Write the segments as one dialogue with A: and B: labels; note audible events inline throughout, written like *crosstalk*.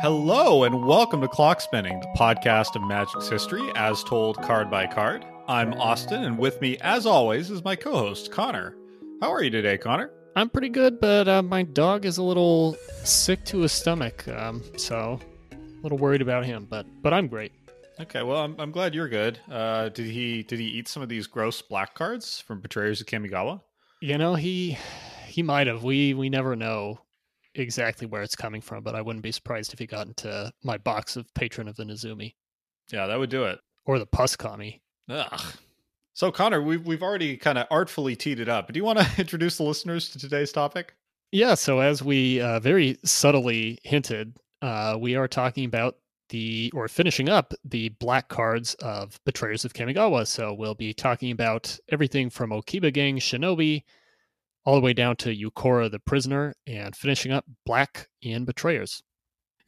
A: Hello, and welcome to Clock Spinning, the podcast of Magic's history as told card by card. I'm Austin, and with me, as always, is my co host, Connor. How are you today, Connor?
B: I'm pretty good, but uh, my dog is a little sick to his stomach, um, so a little worried about him. But but I'm great.
A: Okay, well, I'm, I'm glad you're good. Uh, did he did he eat some of these gross black cards from Betrayers of Kamigawa?
B: You know he he might have. We we never know exactly where it's coming from, but I wouldn't be surprised if he got into my box of Patron of the Nezumi
A: Yeah, that would do it.
B: or the Pus Kami.
A: Ugh. So, Connor, we've we've already kind of artfully teed it up. Do you want to *laughs* introduce the listeners to today's topic?
B: Yeah, so as we uh, very subtly hinted, uh, we are talking about the or finishing up the black cards of Betrayers of Kamigawa. So we'll be talking about everything from Okiba Gang Shinobi all the way down to Yukora the Prisoner and finishing up Black in Betrayers.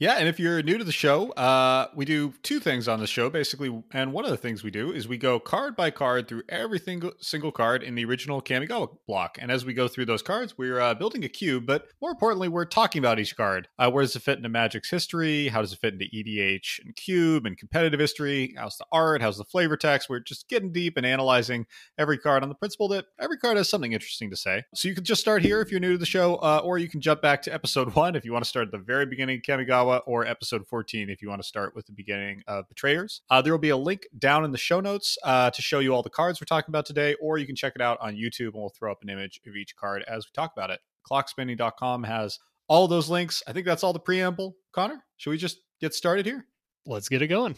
A: Yeah, and if you're new to the show, uh, we do two things on the show basically, and one of the things we do is we go card by card through every single single card in the original Kamigawa block. And as we go through those cards, we're uh, building a cube, but more importantly, we're talking about each card. Uh, where does it fit into Magic's history? How does it fit into EDH and Cube and competitive history? How's the art? How's the flavor text? We're just getting deep and analyzing every card on the principle that every card has something interesting to say. So you can just start here if you're new to the show, uh, or you can jump back to episode *laughs* one if you want to start at the very beginning of Kamigawa, or episode 14 if you want to start with the beginning of Betrayers. Uh, there will be a link down in the show notes uh, to show you all the cards we're talking about today, or you can check it out on YouTube and we'll throw up an image of each card as we talk about it. Clockspinning.com has all those links. I think that's all the preamble. Connor, should we just get started here?
B: Let's get it going.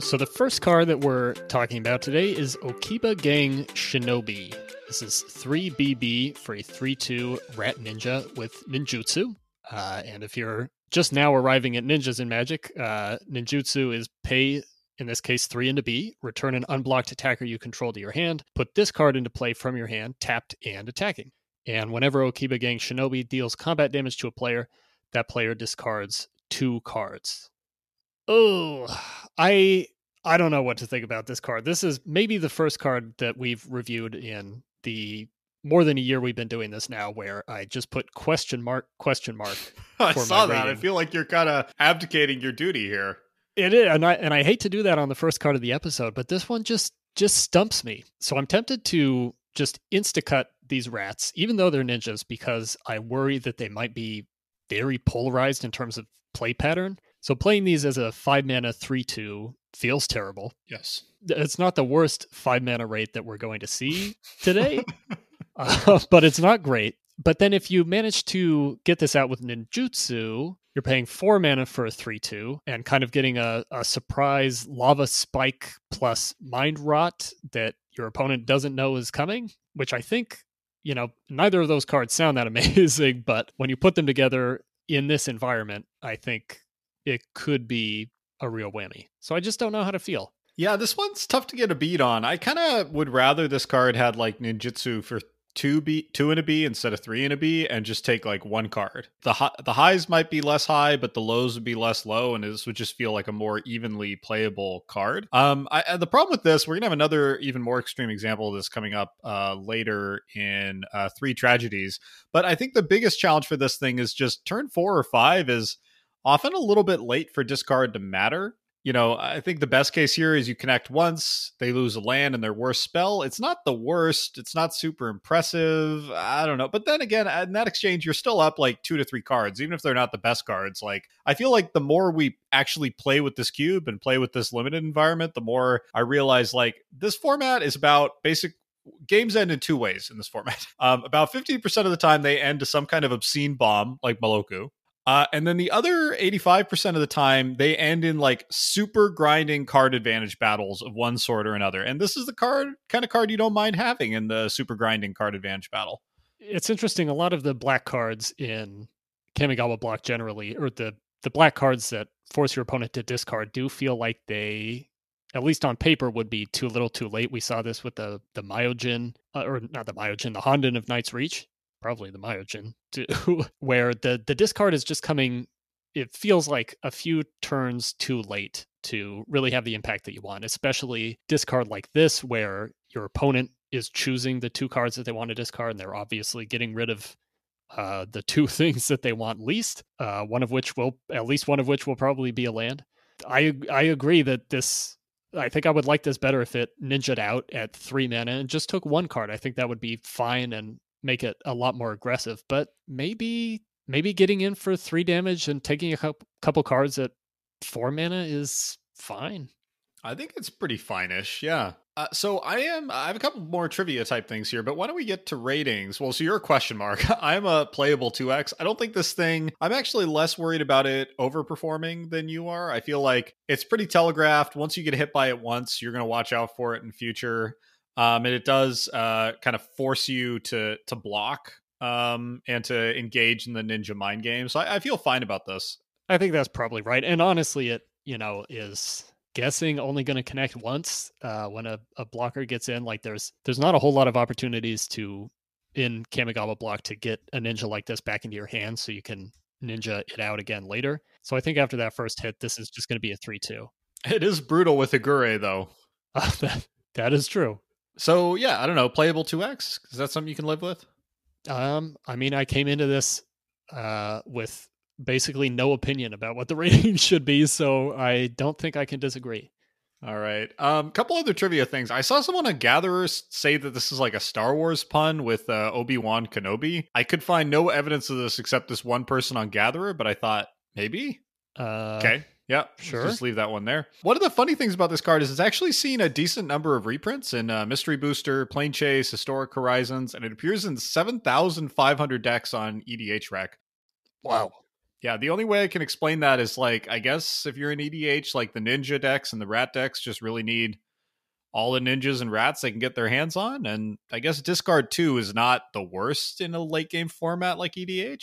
B: So the first card that we're talking about today is Okiba Gang Shinobi. This is 3BB for a 3-2 Rat Ninja with Ninjutsu. Uh, and if you're just now arriving at ninjas in Magic, uh, Ninjutsu is pay, in this case, 3 into B, return an unblocked attacker you control to your hand, put this card into play from your hand, tapped and attacking. And whenever Okiba Gang Shinobi deals combat damage to a player, that player discards two cards. Oh, I I don't know what to think about this card. This is maybe the first card that we've reviewed in the more than a year we've been doing this now where I just put question mark question mark. *laughs*
A: I
B: For
A: saw that. I feel like you're kind of abdicating your duty here.
B: It is and I and I hate to do that on the first card of the episode, but this one just just stumps me. So I'm tempted to just instacut these rats, even though they're ninjas, because I worry that they might be very polarized in terms of play pattern. So playing these as a five mana three two feels terrible.
A: Yes.
B: It's not the worst five mana rate that we're going to see *laughs* today, uh, but it's not great. But then if you manage to get this out with ninjutsu, you're paying four mana for a 3 2 and kind of getting a, a surprise lava spike plus mind rot that your opponent doesn't know is coming, which I think, you know, neither of those cards sound that *laughs* amazing, but when you put them together in this environment, I think it could be a real whammy. So I just don't know how to feel.
A: Yeah, this one's tough to get a beat on. I kind of would rather this card had like ninjutsu for two B, two and a B instead of three and a B, and just take like one card. The hi- the highs might be less high, but the lows would be less low, and this would just feel like a more evenly playable card. Um, I, I- the problem with this, we're gonna have another even more extreme example of this coming up uh, later in uh, three tragedies. But I think the biggest challenge for this thing is just turn four or five is often a little bit late for discard to matter you know, I think the best case here is you connect once, they lose a land and their worst spell. It's not the worst. It's not super impressive. I don't know. But then again, in that exchange, you're still up like two to three cards, even if they're not the best cards. Like, I feel like the more we actually play with this cube and play with this limited environment, the more I realize like this format is about basic games end in two ways in this format. *laughs* Um, about 15% of the time, they end to some kind of obscene bomb like Meloku. Uh, and then the other 85% of the time, they end in like super grinding card advantage battles of one sort or another. And this is the card kind of card you don't mind having in the super grinding card advantage battle.
B: It's interesting. A lot of the black cards in Kamigawa block generally, or the the black cards that force your opponent to discard, do feel like they, at least on paper, would be too little, too late. We saw this with the the Myojin, uh, or not the Myojin, the Honden of Night's Reach, probably the Myojin too, *laughs* where the the discard is just coming. It feels like a few turns too late to really have the impact that you want, especially discard like this, where your opponent is choosing the two cards that they want to discard, and they're obviously getting rid of uh, the two *laughs* things that they want least. Uh, one of which will, at least one of which will probably be a land. I I agree that this. I think I would like this better if it ninja'd out at three mana and just took one card. I think that would be fine and make it a lot more aggressive. But maybe maybe getting in for three damage and taking a couple cards at four mana is fine.
A: I think it's pretty finish. Yeah. Uh, so I am. I have a couple more trivia type things here, but why don't we get to ratings? Well, so you're a question mark. *laughs* I'm a playable 2x. I don't think this thing. I'm actually less worried about it overperforming than you are. I feel like it's pretty telegraphed. Once you get hit by it once, you're going to watch out for it in future. Um, and it does uh, kind of force you to to block um, and to engage in the ninja mind game. So I, I feel fine about this.
B: I think that's probably right. And honestly, it you know is guessing only going to connect once uh, when a, a blocker gets in. Like there's there's not a whole lot of opportunities to in Kamigawa block to get a ninja like this back into your hand so you can ninja it out again later. So I think after that first hit, this is just going to be a three two.
A: It is brutal with Higure though.
B: Uh, *laughs* that, that is true.
A: So yeah, I don't know. Playable two X is that something you can live with?
B: Um, I mean, I came into this uh with basically no opinion about what the *laughs* rating should be, so I don't think I can disagree.
A: All right. Um, couple other trivia things. I saw someone on Gatherers say that this is like a Star Wars pun with uh, Obi Wan Kenobi. I could find no evidence of this except this one person on Gatherer, but I thought maybe.
B: Uh,
A: okay. Yeah,
B: sure.
A: Just leave that one there. One of the funny things about this card is it's actually seen a decent number of reprints in uh, Mystery Booster, Planechase, Historic Horizons, and it appears in 7,500 decks on EDHREC.
B: Wow.
A: Yeah, the only way I can explain that is like I guess if you're in EDH, like the ninja decks and the rat decks just really need all the ninjas and rats they can get their hands on. And I guess discard two is not the worst in a late game format like EDH.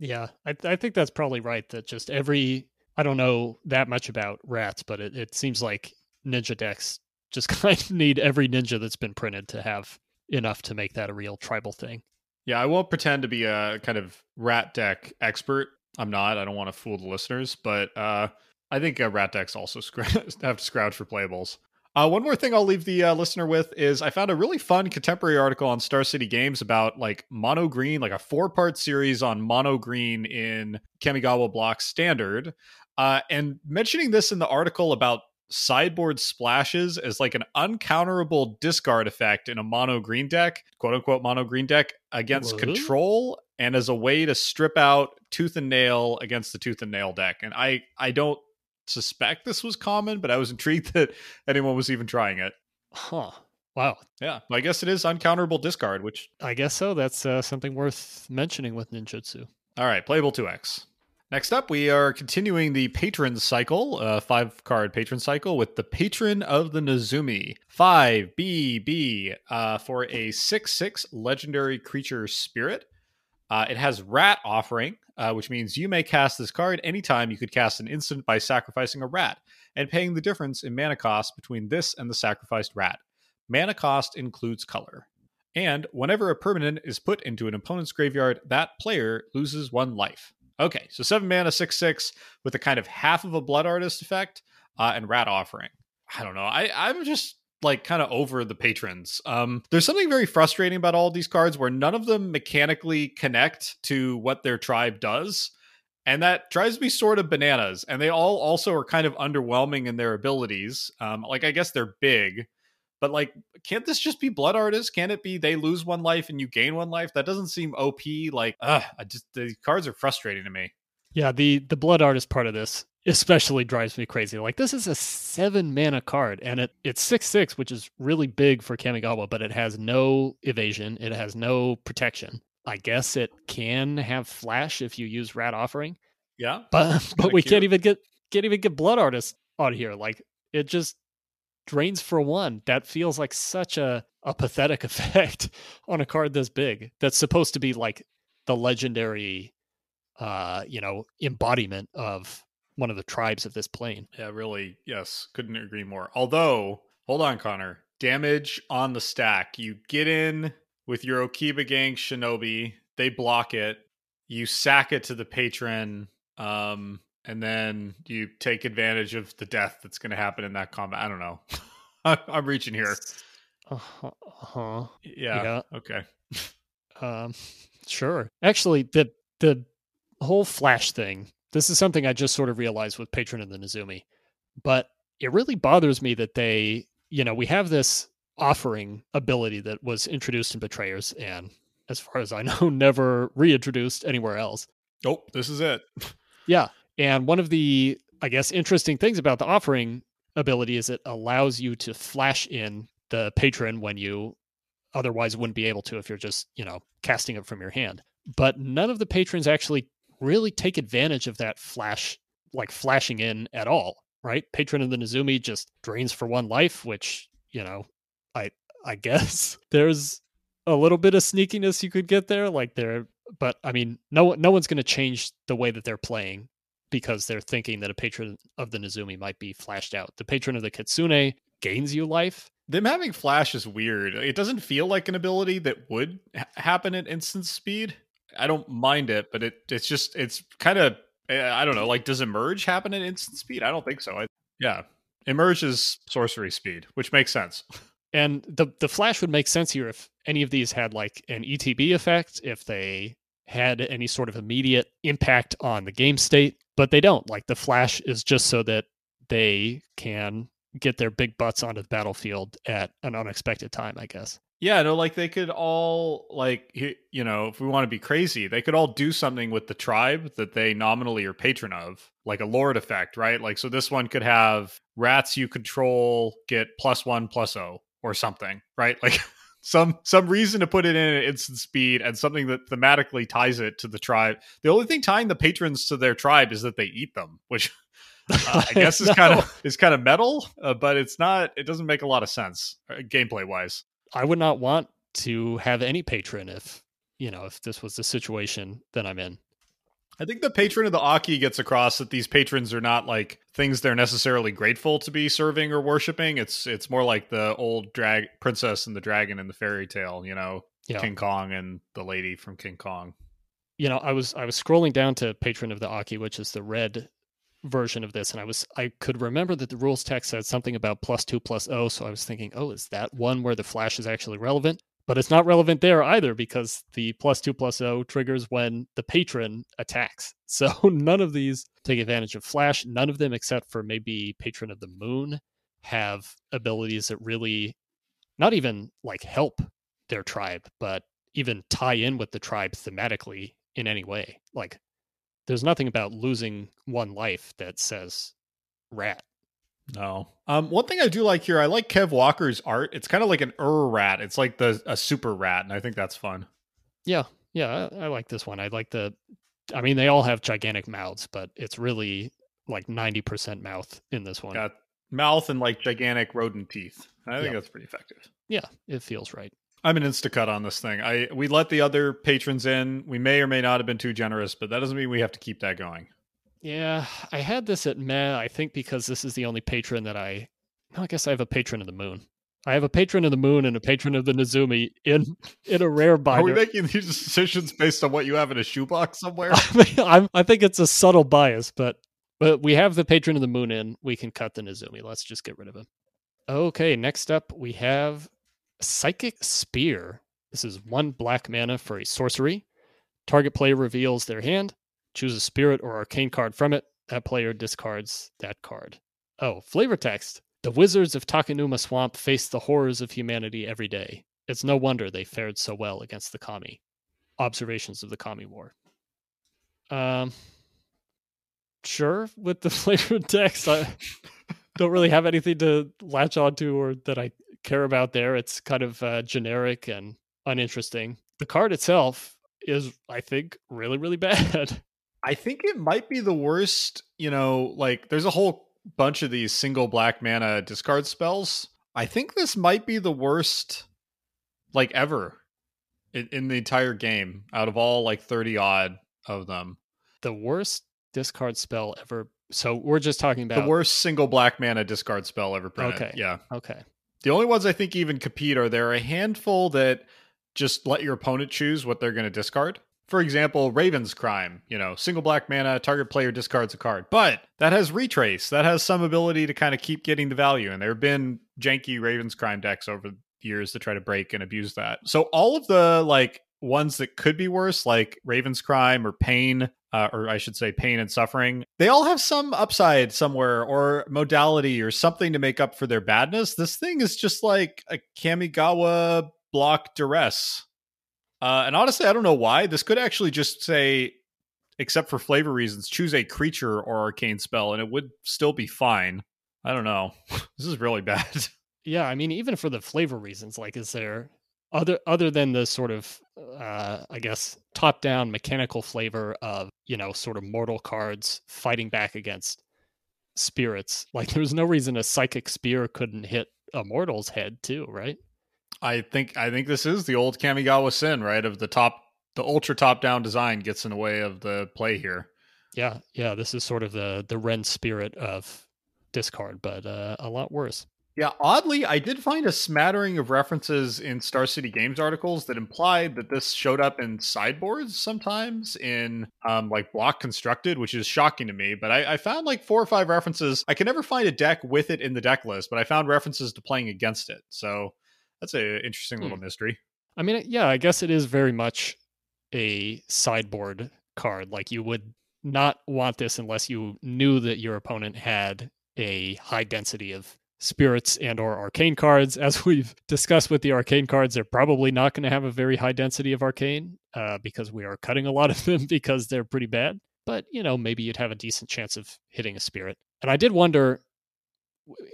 B: Yeah, I, I think that's probably right. That just every I don't know that much about rats, but it, it seems like ninja decks just *laughs* kind of need every ninja that's been printed to have enough to make that a real tribal thing.
A: Yeah, I won't pretend to be a kind of rat deck expert I'm not. I don't want to fool the listeners, but uh, I think uh, rat decks also *laughs* have to scrounge for playables. Uh, one more thing I'll leave the uh, listener with is I found a really fun contemporary article on Star City Games about like mono green, like a four part series on mono green in Kamigawa Block Standard. Uh, and mentioning this in the article about sideboard splashes as like an uncounterable discard effect in a mono green deck, quote unquote mono green deck against control and as a way to strip out tooth and nail against the tooth and nail deck. And I I don't suspect this was common, but I was *laughs* intrigued that anyone was even trying it.
B: Huh. Wow.
A: Yeah. I guess it is uncounterable discard, which
B: I guess so. That's uh, something worth mentioning with ninjutsu.
A: All right, playable 2x. Next up, we are continuing the patron cycle, uh, five card patron cycle with the patron of the Nezumi. 5BB uh, for a 6 6 legendary creature spirit. Uh, it has Rat Offering, uh, which means you may cast this card anytime you could cast an instant by sacrificing a rat and paying the difference in mana cost between this and the sacrificed rat. Mana cost includes color. And whenever a permanent is put into an opponent's graveyard, that player loses one life. Okay, so seven mana, six six with a kind of half of a blood artist effect uh, and rat offering. I don't know. I I'm just like kind of over the patrons. Um, there's something very frustrating about all these cards where none of them mechanically connect to what their tribe does. And that drives me sort of bananas. And they all also are kind of underwhelming in their abilities. Um, like, I guess they're big, but like, can't this just be Blood Artist? Can't it be they lose one life and you gain one life? That doesn't seem OP. Like, ugh, I just the cards are frustrating to me.
B: Yeah, the the Blood Artist part of this especially drives me crazy. Like this is a seven mana card, and it it's six six, which is really big for Kamigawa, but it has no evasion. It has no protection. I guess it can have flash if you use Rat Offering.
A: Yeah,
B: but *laughs* but we cute. can't even get can't even get Blood Artist on here. Like it just drains for one. That feels like such a, a pathetic *laughs* effect on a card this big. That's supposed to be like the legendary uh, you know, embodiment of one of the tribes of this plane.
A: Yeah, really. Yes, couldn't agree more. Although, hold on, Connor. Damage on the stack. You get in with your Okiba gang shinobi, they block it. You sack it to the patron. Um, and then you take advantage of the death that's going to happen in that combat. I don't know. *laughs* I'm reaching here.
B: Uh-huh. uh-huh.
A: Yeah.
B: Yeah.
A: Okay.
B: Um, sure. Actually, the the whole flash thing. This is something I just sort of realized with Patron of the Nezumi, but it really bothers me that they, you know, we have this offering ability that was introduced in Betrayers, and as far as I *laughs* know, never reintroduced anywhere else.
A: Nope. This is it.
B: Yeah. And one of the, I guess, interesting things about the offering ability is it allows you to flash in the patron when you otherwise wouldn't be able to if you're just, you know, casting it from your hand. But none of the patrons actually really take advantage of that flash, like flashing in at all, right? Patron of the Nezumi just drains for one life, which, you know, I I *laughs* guess there's a little bit of sneakiness you could get there. Like there but I mean, no no one's going to change the way that they're playing because they're thinking that a patron of the Nezumi might be flashed out. The patron of the Kitsune gains you life.
A: Them having flash is weird. It doesn't feel like an ability that would ha- happen at instant speed. I don't mind it, but it it's just it's kind of eh, I don't know. Like, does emerge happen at instant speed? I don't think so. I, yeah, emerge is sorcery speed, which makes sense. *laughs*
B: And the the flash would make sense here if any of these had like an ETB effect, if they had any sort of immediate impact on the game state, but they don't. Like the flash is just so that they can get their big butts onto the battlefield at an unexpected time, I guess.
A: Yeah, no, like they could all like you know, if we want to be crazy, they could all do something with the tribe that they nominally are patron of, like a lord effect, right? Like so this one could have rats you control get plus 1 plus 0 or something, right? *laughs* Like some some reason to put it in at instant speed and something that thematically ties it to the tribe. The only thing tying the patrons to their tribe is that they eat them, which uh, *laughs* I guess is kind of is kind of metal, uh, but it's not. It doesn't make a lot of sense uh, gameplay wise.
B: I would not want to have any patron if you know if this was the situation that I'm in.
A: I think the patron of the Akki gets across that these patrons are not like things they're necessarily grateful to be serving or worshiping. It's it's more like the old drag princess and the dragon in the fairy tale, you know,
B: Yeah.
A: King Kong and the lady from King Kong.
B: you know, I was I was scrolling down to Patron of the Akki, which is the red version of this, and I was I could remember that the rules text said something about plus two plus O, so I was thinking, oh, is that one where the flash is actually relevant? But it's not relevant there either because the plus two plus O triggers when the patron attacks. *laughs* So none of these take advantage of flash. None of them, except for maybe Patron of the Moon, have abilities that really not even like help their tribe, but even tie in with the tribe thematically in any way. Like, there's nothing about losing one life that says rat.
A: No. Um, one thing I do like here, I like Kev Walker's art. It's kind of like an Ur rat. It's like the a super rat, and I think that's fun.
B: Yeah, yeah, I, I like this one. I like the. I mean, they all have gigantic mouths, but it's really like 90% mouth in this one.
A: Got mouth and like gigantic rodent teeth. I think
B: Yeah.
A: that's pretty effective.
B: Yeah, it feels right.
A: I'm an Instacut on this thing. I we let the other patrons in. We may or may not have been too generous, but that doesn't mean we have to keep that going.
B: Yeah, I had this at Meh, I think because this is the only patron that I. No, I guess I have a patron of the moon. I have a patron of the moon and a patron of the Nezumi in in a rare binder.
A: Are we making these decisions based on what you have in a shoebox somewhere? *laughs*
B: I, mean, I'm, I think it's a subtle bias, but but we have the patron of the moon in. We can cut the Nezumi. Let's just get rid of him. Okay, next up we have Psychic Spear. This is one black mana for a sorcery. Target player reveals their hand, choose a spirit or arcane card from it. That player discards that card. Oh, flavor text. The wizards of Takenuma Swamp face the horrors of humanity every day. It's no wonder they fared so well against the Kami. Observations of the Kami War. Um, sure, with the *laughs* flavor text, I don't really have anything to latch onto or that I care about there. It's kind of uh, generic and uninteresting. The card itself is, I think, really, really *laughs* bad.
A: I think it might be the worst. You know, like there's a whole bunch of these single black mana discard spells. I think this might be the worst, like ever, in, in the entire game. Out of all like thirty odd of them,
B: the worst discard spell ever. So we're just talking about
A: the worst single black mana discard spell ever printed.
B: Okay.
A: Yeah,
B: Okay.
A: the only ones I think even compete are there are a handful that just let your opponent choose what they're going to discard. For example, Raven's Crime, you know, single black mana, target player discards a card. But that has retrace. That has some ability to kind of keep getting the value. And there have been janky Raven's Crime decks over years to try to break and abuse that. So all of the like ones that could be worse, like Raven's Crime or Pain, uh, or I should say Pain and Suffering, they all have some upside somewhere or modality or something to make up for their badness. This thing is just like a Kamigawa block duress. Uh, and honestly, I don't know why. This could actually just say, except for flavor reasons, choose a creature or arcane spell, and it would still be fine. I don't know. *laughs* this is really bad. *laughs*
B: Yeah, I mean, even for the flavor reasons, like, is there other other than the sort of uh, I guess top down mechanical flavor of you know sort of mortal cards fighting back against spirits. Like *laughs* there's no reason a psychic spear couldn't hit a mortal's head too, right?
A: I think I think this is the old Kamigawa sin, right? Of the top the ultra top down design gets in the way of the play here.
B: Yeah, yeah, this is sort of the the Ren spirit of discard, but uh, a lot worse.
A: Yeah, oddly, I did find a smattering of references in Star City Games articles that implied that this showed up in sideboards sometimes in um, like block constructed, which is shocking to me. But I, I, found like four or five references. I can never find a deck with it in the deck list, but I found references to playing against it. So that's an interesting hmm. little mystery.
B: I mean, yeah, I guess it is very much a sideboard card. Like you would not want this unless you knew that your opponent had a high density of spirits and or arcane cards *laughs* as we've discussed with the arcane cards they're probably not going to have a very high density of arcane uh, because we are cutting a lot of *laughs* them because they're pretty bad but you know maybe you'd have a decent chance of hitting a spirit and i did wonder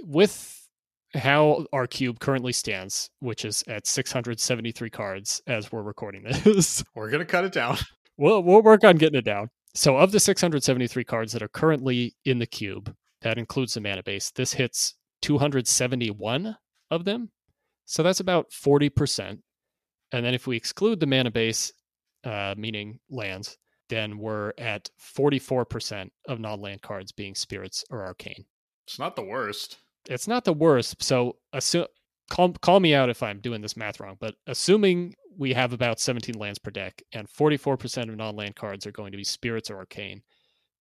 B: with how our cube currently stands which is at 673 cards as we're recording this *laughs*
A: we're going to cut it down
B: we'll, we'll work on getting it down so of the 673 cards that are currently in the cube that includes the mana base this hits 271 of them. So that's about 40%. And then if we exclude the mana base, uh, meaning lands, then we're at 44% of non land cards being spirits or arcane.
A: It's not the worst.
B: It's not the worst. So assume, call, call me out if I'm doing this math wrong, but assuming we have about 17 lands per deck and 44% of non land cards are going to be spirits or arcane,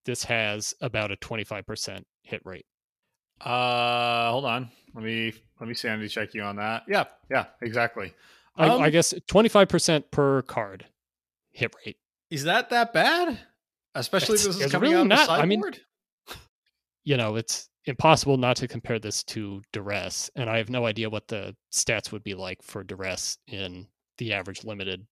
B: this has about a 25% hit rate.
A: Uh, hold on. Let me let me sanity check you on that. Yeah, yeah, exactly.
B: I, um, I guess twenty five percent per card hit rate.
A: Is that that bad? Especially if this is coming really out not, of the sideboard. I mean,
B: you know, it's impossible not to compare this to duress, and I have no idea what the stats would be like for duress in the average limited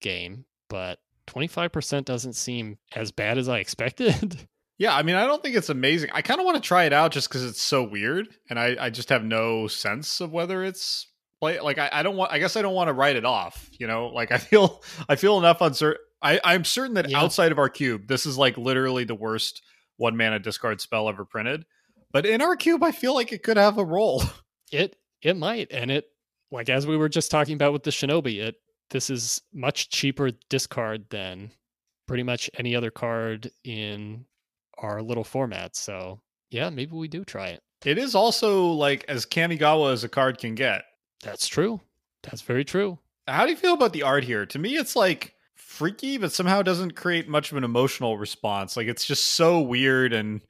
B: game. But twenty five percent doesn't seem as bad as I expected. *laughs*
A: Yeah, I mean, I don't think it's amazing. I kind of want to try it out just because it's so weird, and I, I just have no sense of whether it's play. Like, I, I don't want. I guess I don't want to write it off. You know, like I *laughs* feel I feel enough uncertain. I, I'm certain that yeah. outside of our cube, this is like literally the worst one mana discard spell ever printed. But in our cube, I feel like it could have a role. *laughs*
B: It it might, and it like as we were just talking about with the Shinobi, it this is much cheaper discard than pretty much any other card in our little format. So yeah, maybe we do try it.
A: It is also like as Kamigawa as a card can get.
B: That's true. That's very true.
A: How do you feel about the art here? To me, it's like freaky, but somehow doesn't create much of an emotional response. Like it's just so weird and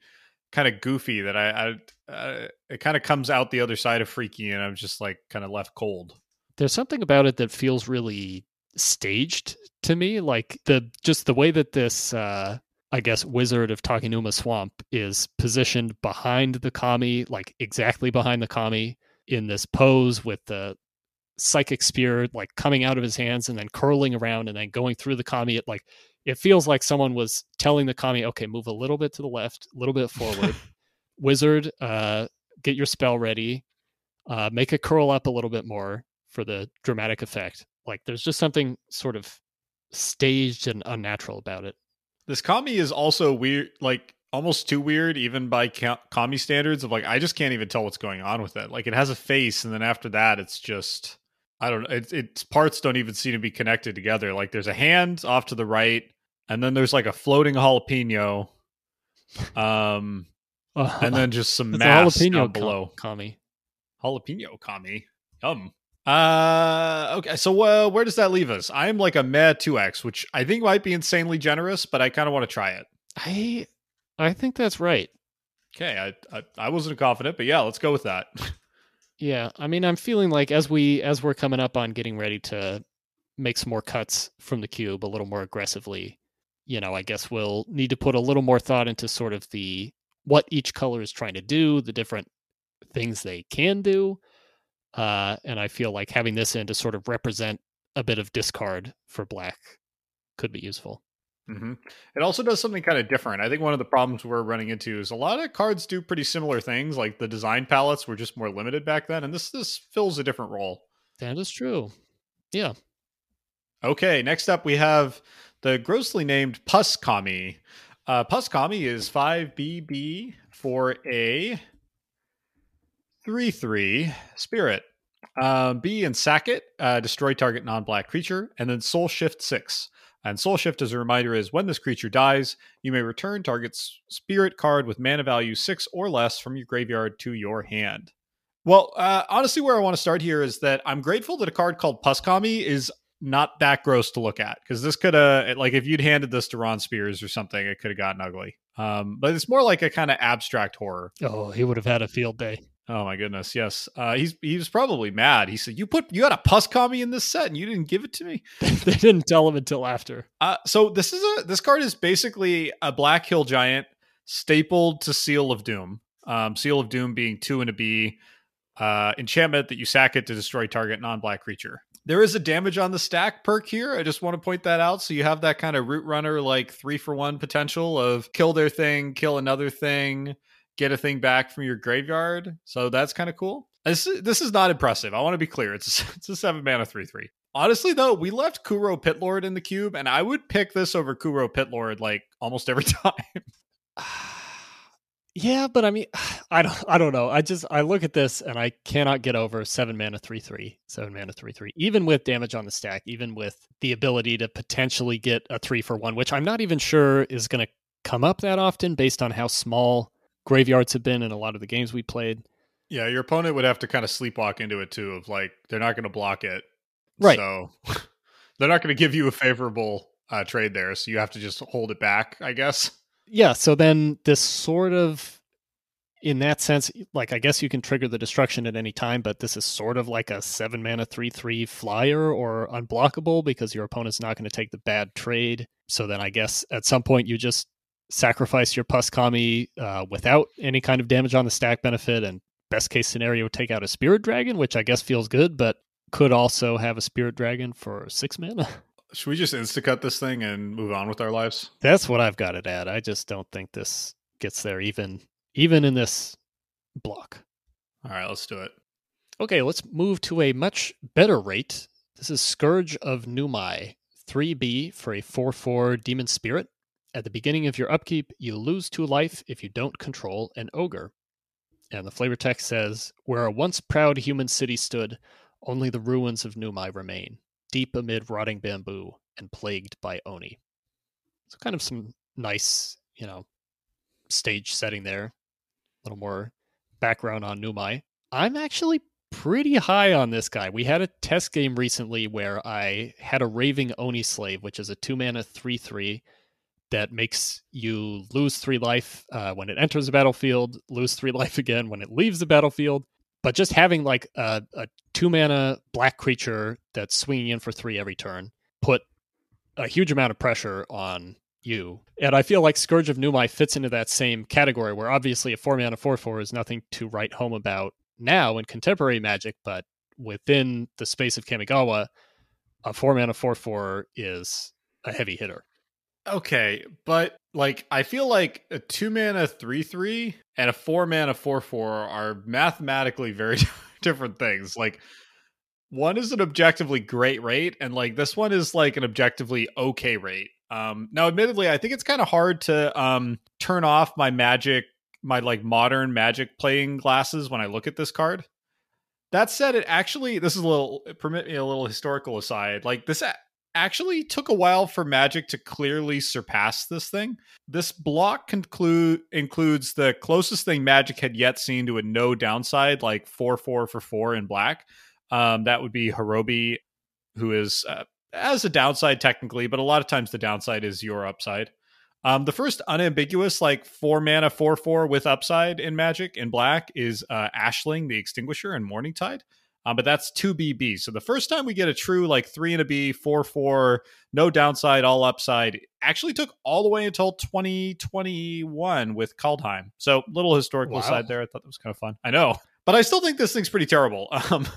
A: kind of goofy that I, I uh, it kind of comes out the other side of freaky, and I'm just like kind of left cold.
B: There's something about it that feels really staged to me, like the just the way that this uh, I guess, wizard of Takenuma Swamp is positioned behind the kami, like exactly behind the kami in this pose with the psychic spear like coming out of his hands and then curling around and then going through the kami. It like it feels like someone was telling the kami, okay, move a little bit to the left, a little bit forward. *laughs* wizard, uh, get your spell ready. Uh, make it curl up a little bit more for the dramatic effect. Like there's just something sort of staged and unnatural about it.
A: This kami is also weird, like almost too weird, even by kami standards. Of like, I just can't even tell what's going on with it. Like, it has a face, and then after that, it's just I don't know. It, its parts don't even seem to be connected together. Like, there's a hand off to the right, and then there's like a floating jalapeno, um, uh, *laughs* and then just some mass down below.
B: Kami,
A: jalapeno kami, yum. Uh, okay. So uh, where does that leave us? I'm like a mad two X, which I think might be insanely generous, but I kind of want to try it.
B: I, I think that's right.
A: Okay. I, I, I wasn't confident, but yeah, let's go with that. *laughs*
B: Yeah, I mean, I'm feeling like as we as we're coming up on getting ready to make some more cuts from the cube a little more aggressively, you know, I guess we'll need to put a little more thought into sort of the what each color is trying to do, the different things they can do. Uh, and I feel like having this in to sort of represent a bit of discard for black could be useful.
A: Mm-hmm. It also does something kind of different. I think one of the problems we're running into is a lot of cards do pretty similar things. Like the design palettes were just more limited back then, and this this fills a different role.
B: That is true. Yeah.
A: Okay, next up we have the grossly named Pus Kami. Uh, Pus Kami is 5BB for a 3 3 spirit. Um, B and sack it, uh, destroy target non black creature, and then Soul Shift 6. And Soul Shift, as a reminder, is when this creature dies, you may return target's spirit card with mana value 6 or less from your graveyard to your hand. Well, uh, honestly, where I want to start here is that I'm grateful that a card called Pus Kami is not that gross to look at because this could have like if you'd handed this to Ron Spencer or something, it could have gotten ugly. Um, but it's more like a kind of abstract horror.
B: Oh, he would have had a field day.
A: Oh my goodness, yes. Uh, he's he was probably mad. He said, "You put you had a pus Kami in this set and you didn't give it to me." *laughs*
B: they didn't tell him until after.
A: Uh, so this is a this card is basically a Black Hill Giant stapled to Seal of Doom. Um, Seal of Doom being two and a B uh, enchantment that you sack it to destroy target non-black creature. There is a damage on the stack perk here. I just want to point that out. So you have that kind of root runner, like three for one potential of kill their thing, kill another thing, get a thing back from your graveyard. So that's kind of cool. This, this is not impressive. I want to be clear. It's a, *laughs* it's a seven mana three three. Honestly, though, we left Kuro Pitlord in the cube, and I would pick this over Kuro Pitlord like almost every *laughs* time. *sighs*
B: Yeah, but I mean, *sighs* I don't, I don't know. I just, I look at this and I cannot get over seven mana three three, seven mana three three. Even with damage on the stack, even with the ability to potentially get a three for one, which I'm not even sure is going to come up that often based on how small graveyards have been in a lot of the games we played.
A: Yeah, your opponent would have to kind of sleepwalk into it too. Of like, they're not going to block it,
B: right?
A: So *laughs* they're not going to give you a favorable uh, trade there. So you have to just hold it back, I guess
B: yeah, so then this sort of in that sense, like I guess you can trigger the destruction at any time, but this is sort of like a seven mana three three flyer or unblockable because your opponent's not going to take the bad trade. So then I guess at some point you just sacrifice your Pus Kami uh, without any kind of damage on the stack benefit, and best case scenario take out a Spirit Dragon, which I guess feels good, but could also have a Spirit Dragon for six mana. *laughs*
A: Should we just instacut this thing and move on with our lives?
B: That's what I've got it at. I just don't think this gets there even even in this block.
A: All right, let's do it.
B: Okay, let's move to a much better rate. This is Scourge of Numai, 3B for a 4 4 Demon Spirit. At the beginning of your upkeep, you lose two life if you don't control an ogre. And the flavor text says, Where a once proud human city stood, only the ruins of Numai remain deep amid rotting bamboo and plagued by Oni. So, kind of some nice, you know, stage setting there. A little more background on Numai. I'm actually pretty high on this guy. We had a test game recently where I had a Raving Oni Slave, which is a two mana 3 3 that makes you lose three life uh, when it enters the battlefield, lose three *laughs* life again when it leaves the battlefield, but just having like a, a two mana black creature that's swinging in for three every turn put a huge amount of pressure on you. And I feel like Scourge of Numai fits into that same category where obviously a four mana 4 4 is nothing to write home about now in contemporary magic, but within the space of Kamigawa, a four mana 4 4 is a heavy hitter.
A: Okay, but like I feel like a two mana three three and a four mana four four are mathematically very *laughs* different things. Like one is an objectively great rate, and like this one is like an objectively okay rate. Um, now, admittedly, I think it's kind of hard to um, turn off my magic, my like modern magic playing glasses when I look at this card. That said, it actually this is a little permit me a little historical aside. Like this actually took a while for Magic to clearly surpass this thing. This block conclude includes the closest thing Magic had yet seen to a no downside, like four four for four in black. Um, that would be Horobi, who is uh, as a downside technically, but a lot of times the downside is your upside. Um, the first unambiguous, like four mana, four four with upside in Magic in black is uh, Ashling the Extinguisher and Morningtide. Um, but that's two BB. So the first time we get a true like three and a B, four four, no downside, all upside, actually took all the way until 2021 with Kaldheim. So little historical wow. side there. I thought that was kind of fun. I know. But I still think this thing's pretty terrible. *laughs* Um,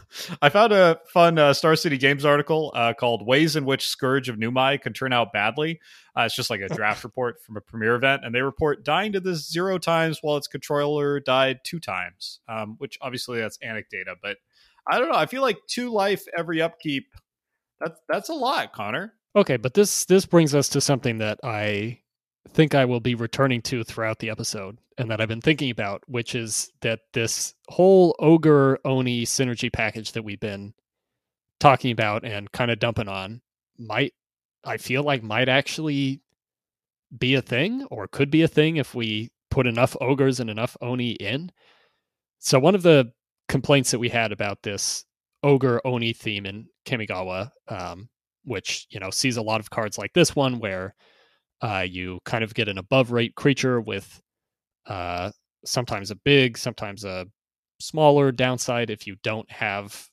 A: I found a fun uh, Star City Games article uh, called "Ways in Which Scourge of Numai Can Turn Out Badly." Uh, it's just like a draft *laughs* report from a premiere event, and they report dying to this zero times while its controller died two times. Um, which obviously that's anecdata, but I don't know. I feel like two life every upkeep. That's that's a lot, Connor.
B: Okay, but this this brings us to something that I think I will be returning to throughout the episode and that I've been thinking about, which is that this whole ogre oni synergy package that we've been talking about and kind of dumping on might I feel like might actually be a thing or could be a thing if we put enough ogres and enough oni in. So one of the complaints that we had about this ogre oni theme in Kamigawa, um, which you know sees a lot of cards like this one where uh, you kind of get an above rate creature with uh, sometimes a big, sometimes a smaller downside if you don't have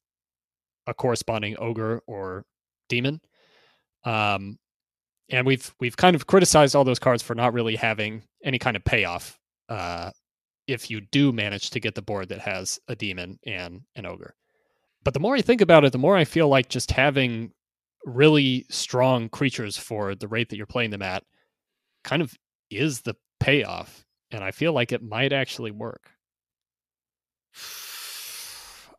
B: a corresponding ogre or demon. Um, and we've we've kind of criticized all those cards for not really having any kind of payoff uh, if you do manage to get the board that has a demon and an ogre. But the more I think about it, the more I feel like just having really strong creatures for the rate that you're playing them at kind of is the payoff. And I feel like it might actually work.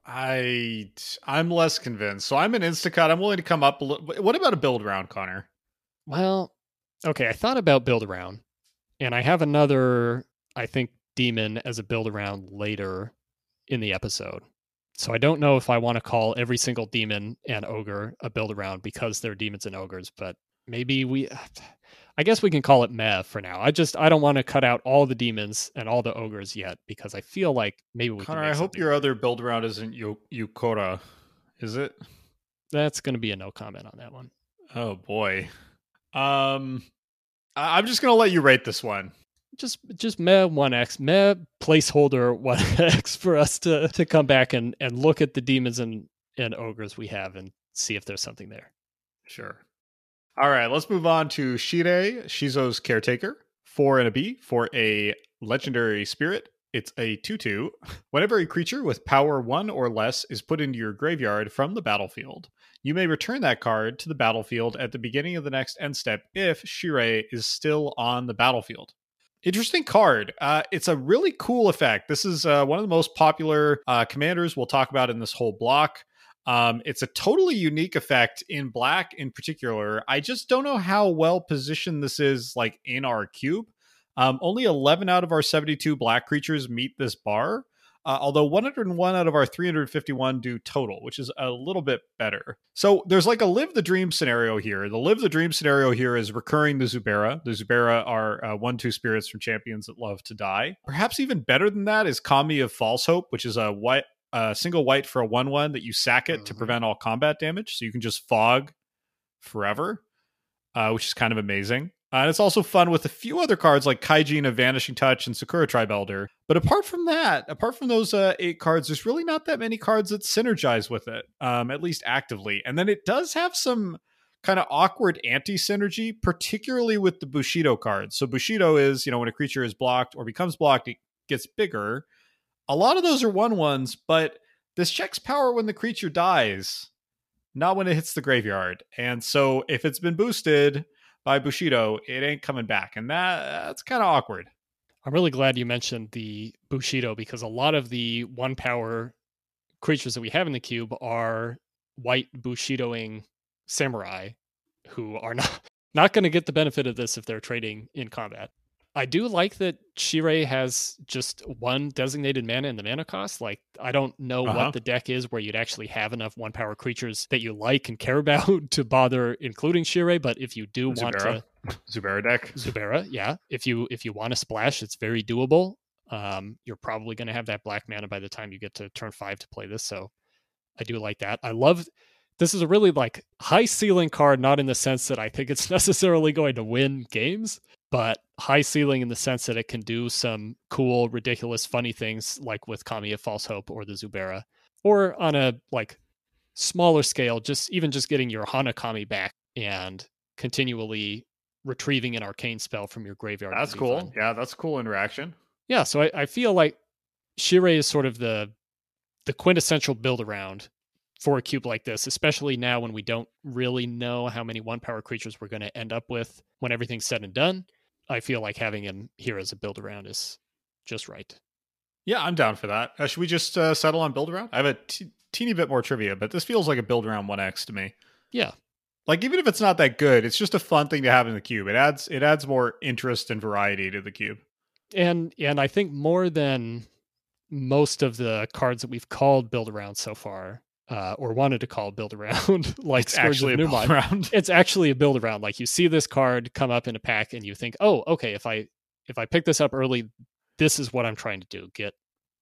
A: I I'm less convinced. So I'm an Instacut. I'm willing to come up a little. What about a build round, Connor?
B: Well, okay. I thought about build around, and I have another. I think demon as a build around later in the episode. So I don't know if I want to call every single demon and ogre a build around because they're demons and ogres, but maybe we *sighs* I guess we can call it meh for now. I just I don't want to cut out all the demons and all the ogres yet because I feel like maybe we
A: Connor, I hope your other build around isn't Yu- Yukora. Is it?
B: That's going to be a no comment on that one.
A: Oh boy. Um I- I'm just going to let you rate this one
B: just just meh one x meh placeholder one *laughs* x for us to to come back and and look at the demons and and ogres we have and see if there's something there.
A: Sure. All right, let's move on to Shirei Shizo's caretaker. Four and a B for a legendary spirit. It's a 2 2. Whenever a creature with power 1 or less is put into your graveyard from the battlefield, you may return that card to the battlefield at the beginning of the next end step if Shirei is still on the battlefield. Interesting card. Uh, it's a really cool effect. This is uh, one of the most popular uh, commanders we'll talk about in this whole block. Um, it's a totally unique effect in black in particular. I just don't know how well positioned this is like in our cube. Um, only 11 out of our 72 black creatures meet this bar. Uh, although 101 out of our 351 do total, which is a little bit better. So there's like a live the dream scenario here. The live the dream scenario here is recurring the Zubera. The Zubera are uh, one two spirits from champions that love to die. Perhaps even better than that is Kami of False Hope, which is a white a single white for a one one that you sack it mm-hmm. to prevent all combat damage, so you can just fog forever, uh, which is kind of amazing. Uh, and it's also fun with a few other cards like Kaijin of Vanishing Touch and Sakura Tribe Elder. But apart from that, apart from those uh, eight cards, there's really not that many cards that synergize with it, um, at least actively. And then it does have some kind of awkward anti synergy, particularly with the Bushido cards. So Bushido is, you know, when a creature is blocked or becomes blocked, it gets bigger. A lot of those are one ones, but this checks power when the creature dies, not when it hits the graveyard. And so if it's been boosted, by Bushido, it ain't coming back, and that that's kind of awkward.
B: I'm really glad you mentioned the Bushido because a lot of the one power creatures that we have in the cube are white Bushidoing samurai who are *laughs* not not going to get the benefit of this if they're trading in combat. I do like that Shirei has just one designated mana in the mana cost. Like, I don't know uh-huh. what the deck is where you'd actually have enough one power creatures that you like and care about *laughs* to bother including Shirei. But if you do want to, *laughs*
A: Zubera deck,
B: Zubera, yeah. If you if you want to splash, it's very doable. Um, you're probably going to have that black mana by the time you get to turn five to play this. So, I do like that. I love this is a really like high ceiling card, not in the sense that I think it's *laughs* necessarily going to win games, but high ceiling in the sense that it can do some cool, ridiculous, funny things like with Kami of False Hope or the Zubera, or on a like smaller scale, just even just getting your Hanakami back and continually retrieving an arcane spell from your graveyard.
A: That's cool. Fun. Yeah, that's cool interaction.
B: Yeah, so I, I feel like Shirei is sort of the the quintessential build around for a cube like this, especially now when we don't really know how many one power creatures we're going to end up with when everything's said and done. I feel like having him here as a build around is just right.
A: Yeah, I'm down for that. Uh, should we just uh, settle on build around? I have a t- teeny bit more trivia, but this feels like a build around 1x to me.
B: Yeah.
A: Like even if it's not that good, it's just a fun thing to have in the cube. It adds it adds more interest and variety to the cube.
B: And and I think more than most of the cards that we've called build around so far, uh, or wanted to call build around, *laughs* like
A: it's actually a build around.
B: It's actually a build around. Like you see this card come up in a pack, and you think, oh, okay, if I if I pick this up early, this is what I'm trying to do. Get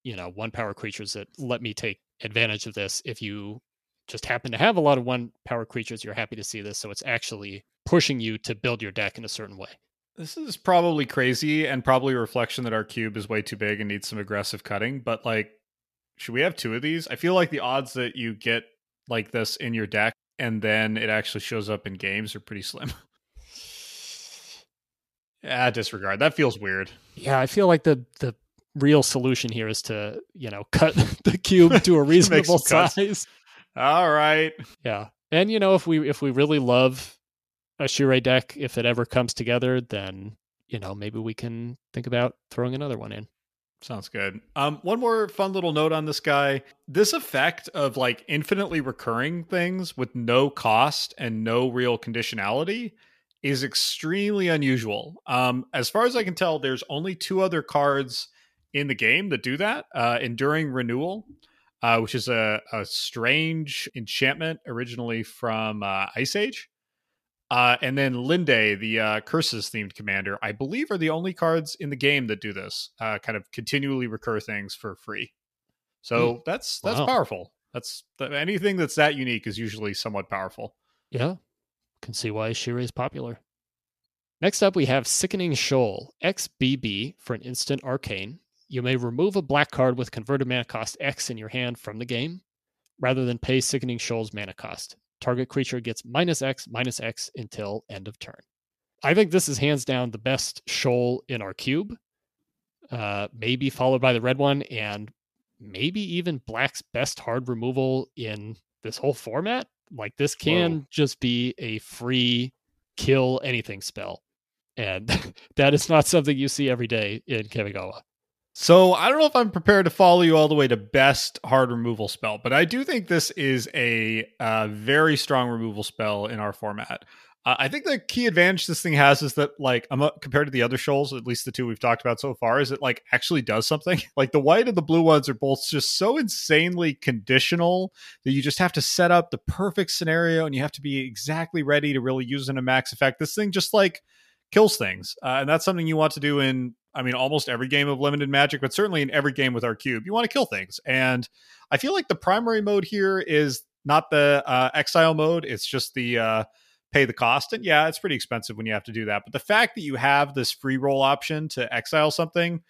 B: you know one power creatures that let me take advantage of this. If you just happen to have a lot of one power creatures, you're happy to see this. So it's actually pushing you to build your deck in a certain way.
A: This is probably crazy and probably a reflection that our cube is way too big and needs some aggressive cutting. But like should we have two of these? I feel like the odds that you get like this in your deck and then it actually shows up in games are pretty slim. yeah, *laughs* disregard. That feels weird.
B: Yeah, I feel like the the real solution here is to, you know, *laughs* cut the cube to a *laughs* reasonable size.
A: All right.
B: Yeah. And you know, if we if we really love a Shirei deck, if it ever comes together, then you know, maybe we can think about throwing another one in.
A: Sounds good. Um, one more fun little note on this guy. This effect of like infinitely recurring things with no cost and no real conditionality is extremely unusual. Um, as far as I can tell, there's only two other cards in the game that do that. Uh, Enduring Renewal, uh, which is a, a strange enchantment originally from uh, Ice Age. Uh, and then Lynde, the uh, curses themed commander, I believe are the only cards in the game that do this. Uh, kind of continually recur things for free. So mm. that's that's wow. powerful. That's anything that's that unique is usually somewhat powerful.
B: Yeah, can see why Shirei is popular. Next up, we have Sickening Shoal XBB for an instant arcane. You may remove a black card with converted mana cost X in your hand from the game, rather than pay Sickening Shoal's mana cost target creature gets minus X, minus X until end of turn. I think this is hands down the best shoal in our cube. Uh, maybe followed by the red one, and maybe even black's best hard removal in this whole format. Like this can Whoa. just be a free kill anything spell. And *laughs* that is not something you see every day in Kamigawa.
A: So I don't know if I'm prepared to follow you all the way to best hard removal spell, but I do think this is a uh, very strong removal spell in our format. Uh, I think the key advantage this thing has is that, like, I'm, compared to the other shoals, at least the two we've talked about so far, is it like actually does something. *laughs* like the white and the blue ones are both just so insanely conditional that you just have to set up the perfect scenario and you have to be exactly ready to really use in a max effect. This thing just like kills things, uh, and that's something you want to do in I mean, almost every game of limited magic, but certainly in every game with our cube, you want to kill things. And I feel like the primary mode here is not the uh, exile mode; it's just the uh, pay the cost. And yeah, it's pretty expensive when you have to do that. But the fact that you have this free roll option to exile something,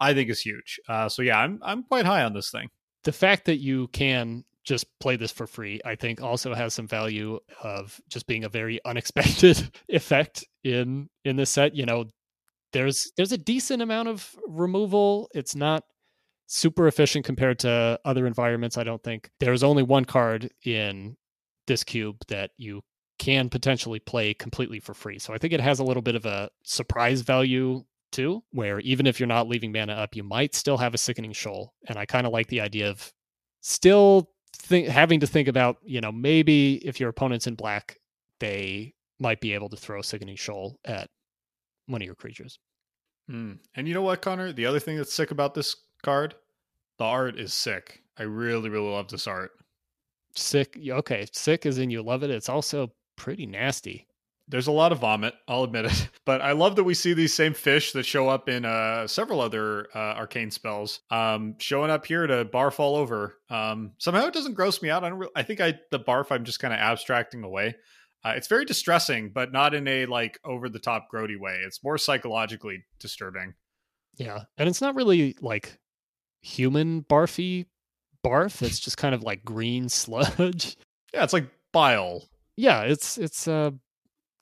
A: I think is huge. Uh, so yeah, I'm I'm quite high on this thing.
B: The fact that you can just play this for free, I think also has some value of just being a very *laughs* unexpected effect in in this set. You know, there's there's a decent amount of removal. It's not super efficient compared to other environments. I don't think there's only one card in this cube that you can potentially play completely for free. So I think it has a little bit of a surprise value too, where even if you're not leaving mana up, you might still have a sickening shoal. And I kind of like the idea of still think, having to think about, you know, maybe if your opponent's in black, they might be able to throw sickening shoal at one of your creatures.
A: Mm. And you know what, Connor? The other thing that's sick about this card, the art is sick. I really, really love this art.
B: Sick. Okay, sick is in you love it. It's also pretty nasty.
A: There's a lot of vomit, I'll admit it. *laughs* But I love that we see these same fish that show up in uh, several other uh, arcane spells, um, showing up here to barf all over. Um, somehow it doesn't gross me out. I don't. Really, I think I the barf I'm just kind of abstracting away. Uh, it's very distressing, but not in a like over the top grody way. It's more psychologically disturbing.
B: Yeah, and it's not really like human barfy barf. It's just kind of like green *laughs* sludge.
A: Yeah, it's like bile.
B: Yeah, it's it's uh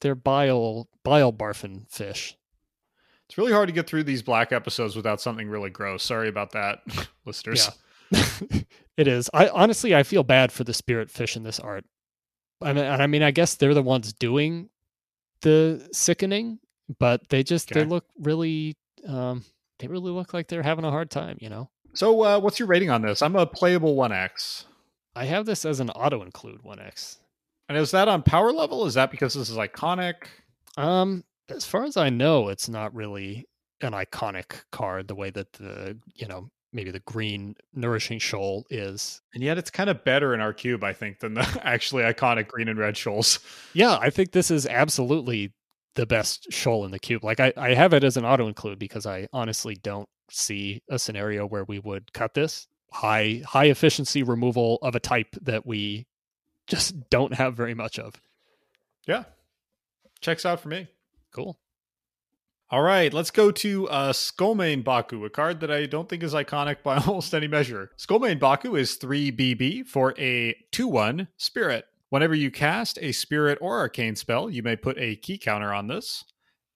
B: they're bile bile barfing fish.
A: It's really hard to get through these black episodes without something really gross. Sorry about that, *laughs* listeners.
B: Yeah. *laughs* it is. I honestly I feel bad for the spirit fish in this art. I mean, I mean, I guess they're the ones doing the sickening, but they just okay. they look really um they really look like they're having a hard time, you know.
A: So, uh, what's your rating on this? I'm a playable 1x.
B: I have this as an auto include 1x.
A: And is that on power level? Is that because this is iconic?
B: Um, as far as I know, it's not really an iconic card the way that the you know maybe the green nourishing shoal is.
A: And yet it's kind of better in our cube, I think, than the *laughs* actually iconic green and red shoals.
B: Yeah, I think this is absolutely the best shoal in the cube. Like I, I have it as an auto include because I honestly don't see a scenario where we would cut this high high efficiency removal of a type that we just don't have very much of.
A: Yeah. Checks out for me.
B: Cool.
A: All right, let's go to uh, Skullmane Baku, a card that I don't think is iconic by *laughs* almost any measure. Skullmane Baku is 3 BB for a 2 1 spirit. Whenever you cast a spirit or arcane spell, you may put a key counter on this.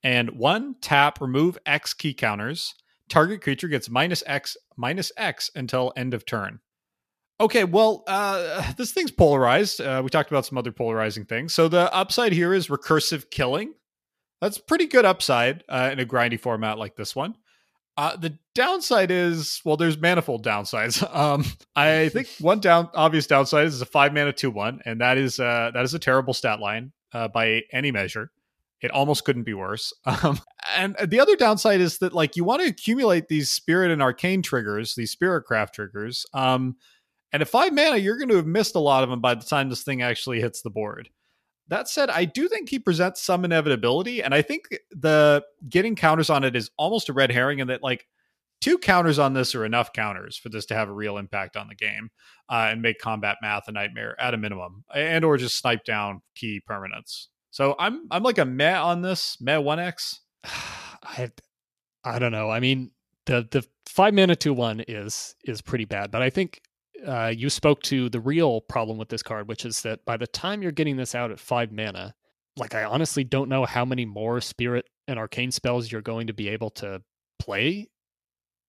A: And one, tap, remove X key counters. Target creature gets minus X, minus X until end of turn. Okay, well, uh, this thing's polarized. Uh, we talked about some other polarizing things. So the upside here is recursive killing. That's pretty good upside uh, in a grindy format like this one. Uh, the downside is, well, there's manifold downsides. *laughs* Um, I *laughs* think one down obvious downside is a five mana two one, and that is uh, that is a terrible stat line uh, by any measure. It almost couldn't be worse. *laughs* Um, and the other downside is that like you want to accumulate these spirit and arcane triggers, these spirit craft triggers. Um, and at five mana, you're going to have missed a lot of them by the time this thing actually hits the board. That said, I do think he presents some inevitability, and I think the getting counters on it is almost a red herring, in that like two counters on this are enough counters for this to have a real impact on the game uh, and make combat math a nightmare at a minimum, and or just snipe down key permanents. So I'm I'm like a meh on this meh one X. *sighs*
B: I I don't know. I mean the the five mana two one is is pretty bad, but I think uh, you spoke to the real problem with this card, which is that by the time you're getting this out at five mana, like I honestly don't know how many more spirit and arcane spells you're going to be able to play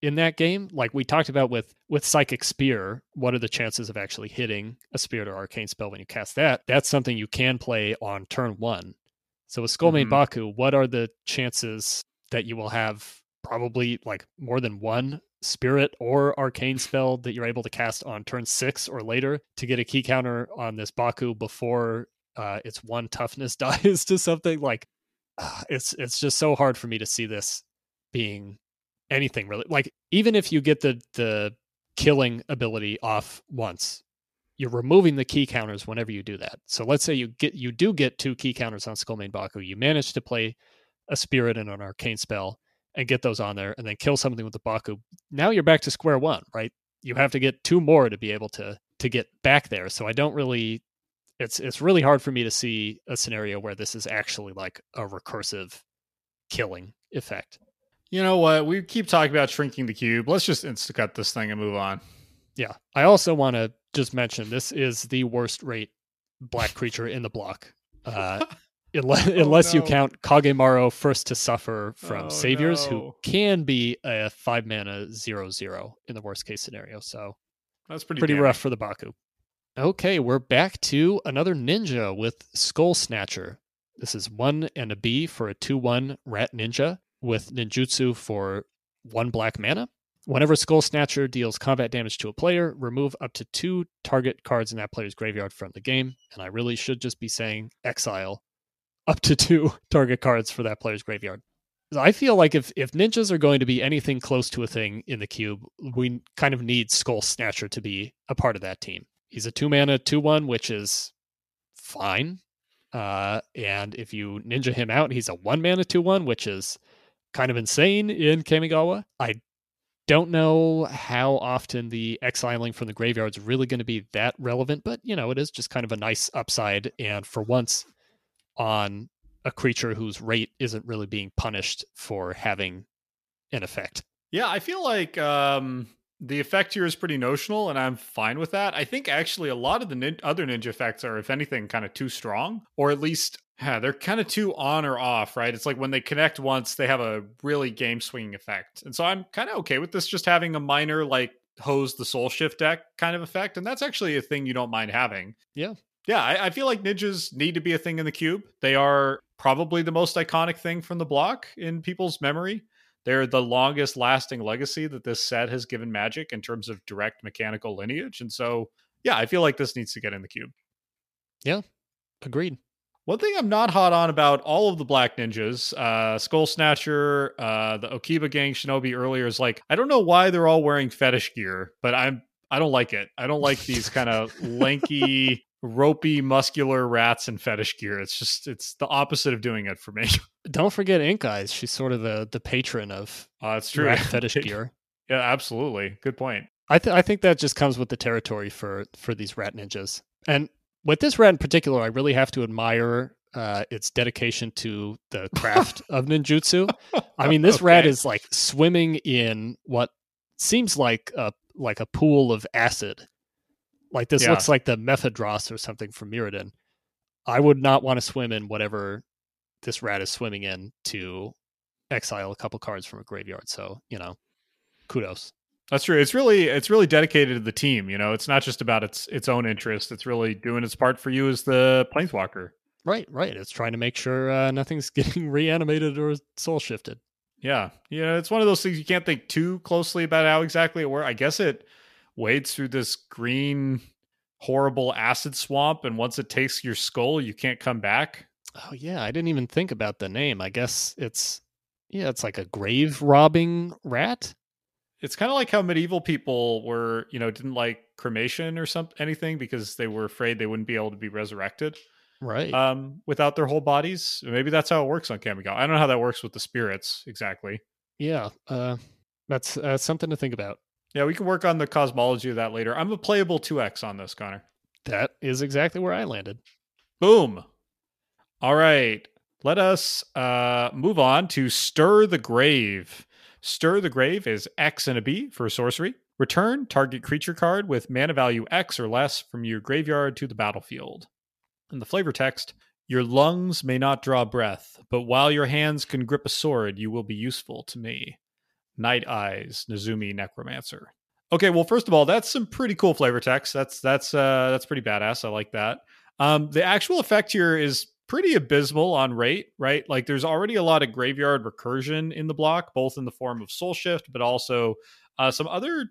B: in that game. Like we talked about with with Psychic Spear, what are the chances of actually hitting a spirit or arcane spell when you cast that? That's something you can play on turn one. So with Skullmane mm-hmm. Baku, what are the chances that you will have probably like more than one spirit or arcane spell that you're able to cast on turn six or later to get a key counter on this Baku before uh, its one toughness *laughs* dies to something. Like uh, it's it's just so hard for me to see this being anything really. Like even if you get the the killing ability off once you're removing the key counters whenever you do that. So let's say you get you do get two key counters on skullmane baku. You manage to play a spirit and an arcane spell and get those on there and then kill something with the Baku. Now you're back to square one, right? You have to get two more to be able to to get back there. So I don't really it's it's really hard for me to see a scenario where this is actually like a recursive killing effect.
A: You know what? We keep talking about shrinking the cube. Let's just instacut this thing and move on.
B: Yeah. I also want to just mention this is the worst rate black creature in the block. Uh, *laughs* unless, *laughs* oh, unless no. you count Kagemaru first to suffer from oh, Saviors, no. who can be a five mana zero zero in the worst case scenario. So
A: that's pretty
B: pretty rough for the Baku. Okay, we're back to another ninja with Skullsnatcher. This is one and a B for a two one rat ninja with ninjutsu for one black mana. Whenever Skullsnatcher deals combat damage to a player, remove up to two target cards in that player's graveyard from the game. And I really should just be saying exile up to two *laughs* target cards for that player's graveyard. I feel like if if ninjas are going to be anything close to a thing in the cube, we kind of need Skullsnatcher to be a part of that team. He's a two mana two one, which is fine. Uh, and if you ninja him out, he's a one mana two one, which is kind of insane in Kamigawa. I don't know how often the exiling from the graveyard is really going to be that relevant, but you know, it is just kind of a nice upside. And for once, on a creature whose rate isn't really being punished for having an effect.
A: Yeah, I feel like um, the effect here is pretty notional, and I'm fine with that. I think actually a lot of the nin- other ninja effects are, if anything, kind of too strong, or at least yeah, they're kind of too on or off, right? It's like when they connect once, they have a really game swinging effect. And so I'm kind of okay with this just having a minor, like, hose the soul shift deck kind of effect. And that's actually a thing you don't mind having.
B: Yeah.
A: Yeah, I, I feel like ninjas need to be a thing in the cube. They are probably the most iconic thing from the block in people's memory. They're the longest lasting legacy that this set has given Magic in terms of direct mechanical lineage. And so, yeah, I feel like this needs to get in the cube.
B: Yeah, agreed.
A: One thing I'm not hot on about all of the Black Ninjas, uh, Skullsnatcher, uh, the Okiba Gang Shinobi earlier is like, I don't know why they're all wearing fetish gear, but I'm I don't like it. I don't like these kind of lanky, *laughs* ropey, muscular rats in fetish gear. It's just it's the opposite of doing it for me. *laughs*
B: Don't forget Ink Eyes. She's sort of the the patron of
A: uh, true.
B: rat *laughs* fetish gear.
A: yeah, absolutely. Good point.
B: I th- I think that just comes with the territory for for these rat ninjas. And with this rat in particular, I really have to admire uh, its dedication to the craft *laughs* of ninjutsu. I mean, this
A: Okay.
B: rat is like swimming in what seems like a like a pool of acid. Like this
A: Yeah.
B: looks like the Mephidross or something from Mirrodin. I would not want to swim in whatever this rat is swimming in to exile a couple cards from a graveyard. So you know, kudos.
A: That's true. It's really it's really dedicated to the team. You know, it's not just about its its own interest. It's really doing its part for you as the planeswalker.
B: Right, right. It's trying to make sure uh, nothing's *laughs* getting reanimated or soul shifted.
A: Yeah, yeah. It's one of those things you can't think too closely about how exactly it works. I guess it wades through this green, horrible acid swamp, and once it takes your skull, you can't come back.
B: Oh yeah, I didn't even think about the name. I guess it's yeah, it's like a grave robbing rat.
A: It's kind of like how medieval people were, you know, didn't like cremation or something anything because they were afraid they wouldn't be able to be resurrected
B: Right.
A: um, without their whole bodies. Maybe that's how it works on Kamigawa. I don't know how that works with the spirits exactly.
B: yeah. Uh, that's uh, something to think about.
A: Yeah, we can work on the cosmology of that later. I'm a playable 2x on this, Connor.
B: That is exactly where I landed.
A: Boom. All right. Let us uh, move on to Stir the Grave. Stir the Grave is X and a B for sorcery. Return target creature card with mana value X or less from your graveyard to the battlefield. In the flavor text, your lungs may not draw breath, but while your hands can grip a sword, you will be useful to me. Night Eyes, Nezumi Necromancer. Okay, well, first of all, that's some pretty cool flavor text. That's that's uh that's pretty badass. I like that. Um, the actual effect here is pretty abysmal on rate, right? Like there's already a lot of graveyard recursion in the block, both in the form of soul shift, but also uh, some other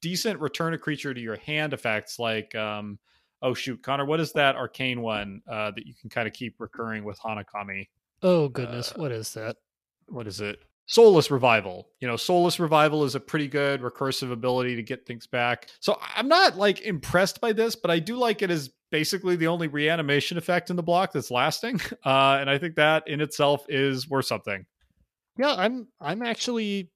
A: decent return a creature to your hand effects, like um, oh shoot, Connor, what is that arcane one uh, that you can kind of keep recurring with Hana Kami?
B: Oh goodness,
A: Uh,
B: what is that?
A: What is it? Soulless Revival. You know, Soulless Revival is a pretty good recursive ability to get things back. So I'm not like impressed by this, but I do like it as basically the only reanimation effect in the block that's lasting. *laughs* Uh, and I think that in itself is worth something.
B: Yeah, I'm I'm actually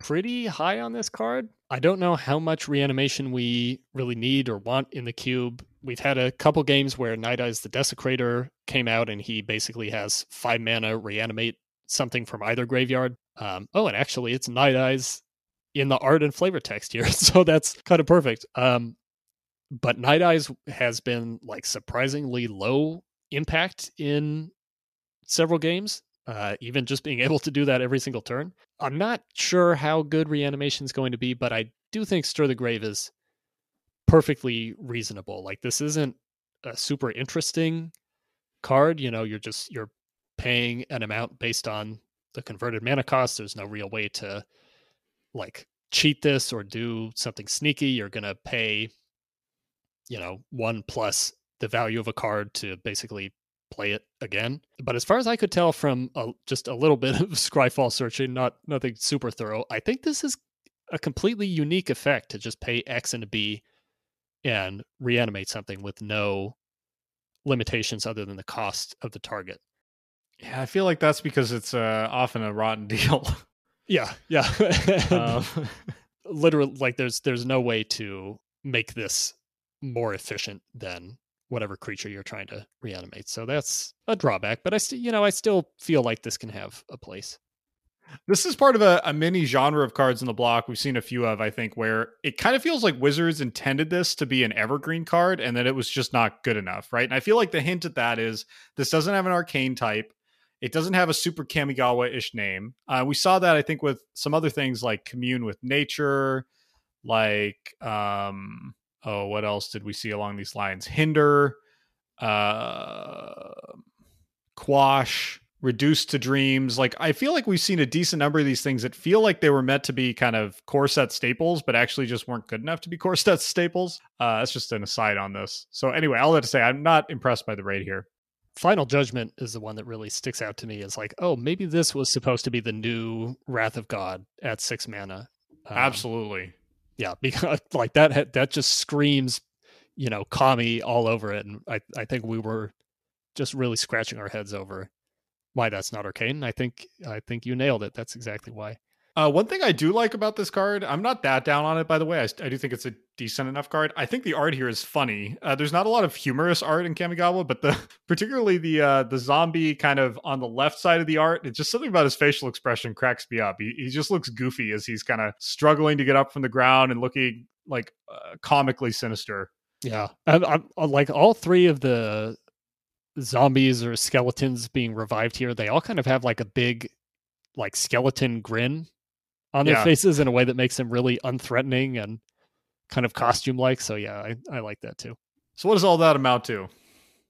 B: pretty high on this card. I don't know how much reanimation we really need or want in the cube. We've had a couple games where Nighteyes the Desecrator came out and he basically has five mana reanimate something from either graveyard. Um, oh, and actually, it's Nighteyes in the art and flavor text here, *laughs* so that's kind of perfect. Um, but Nighteyes has been like surprisingly low impact in several games. Uh, even just being *laughs* able to do that every single turn. I'm not sure how good reanimation is going to be, but I do think Stir the Grave is perfectly reasonable. Like this isn't a super interesting card. You know, you're just you're paying an amount based on the converted mana cost. There's no real way to like cheat this or do something sneaky. You're gonna pay, you know, one plus the value of a card to basically play it again. But as far as I could tell from a, just a little *laughs* bit of Scryfall searching, not nothing super thorough, I think this is a completely unique effect to just pay X and a B and reanimate something with no limitations other than the cost of the target.
A: Yeah, I feel like that's because it's uh, often a rotten *laughs* deal.
B: Yeah, yeah. *laughs*
A: um,
B: Literally, like there's there's no way to make this more efficient than whatever creature you're trying to reanimate. So that's a drawback, but I still, you know, I still feel like this can have a place.
A: This is part of a, a, mini genre of cards in the block we've seen a few of, I think, where it kind of feels like Wizards intended this to be an evergreen card and that it was just not good enough, right? And I feel like the hint at that is this doesn't have an arcane type. It doesn't have a super Kamigawa ish name. Uh, we saw that, I think, with some other things like Commune with Nature, like, um, oh, what else did we see along these lines? Hinder, uh, Quash Reduce to Dreams like i feel like we've seen a decent number of these things that feel like they were meant to be kind of core set staples but actually just weren't good enough to be core set staples uh that's just an aside on this so anyway all that to say i'm not impressed by the raid here
B: final judgment is the one that really sticks out to me as like oh maybe this was supposed to be the new wrath of god at six mana
A: um, absolutely
B: yeah *laughs* because like that that just screams you know kami all over it and i i think we were just really scratching our heads over why that's not arcane. I think I think you nailed it. That's exactly why.
A: Uh, one thing I do like about this card, I'm not that down on it, by the way. I, I do think it's a decent enough card. I think the art here is funny. Uh, there's not a lot of humorous art in Kamigawa, but the *laughs* particularly the uh, the zombie kind of on the left side of the art, it's just something about his facial expression cracks me up. He, he just looks goofy as he's kind of struggling to get up from the ground and looking like uh, comically sinister.
B: Yeah, I, I, like all three of the zombies or skeletons being revived here, they all kind of have like a big, like skeleton grin on their yeah. faces in a way that makes them really unthreatening and kind of costume like. So yeah, I, I like that too.
A: So what does all that amount to?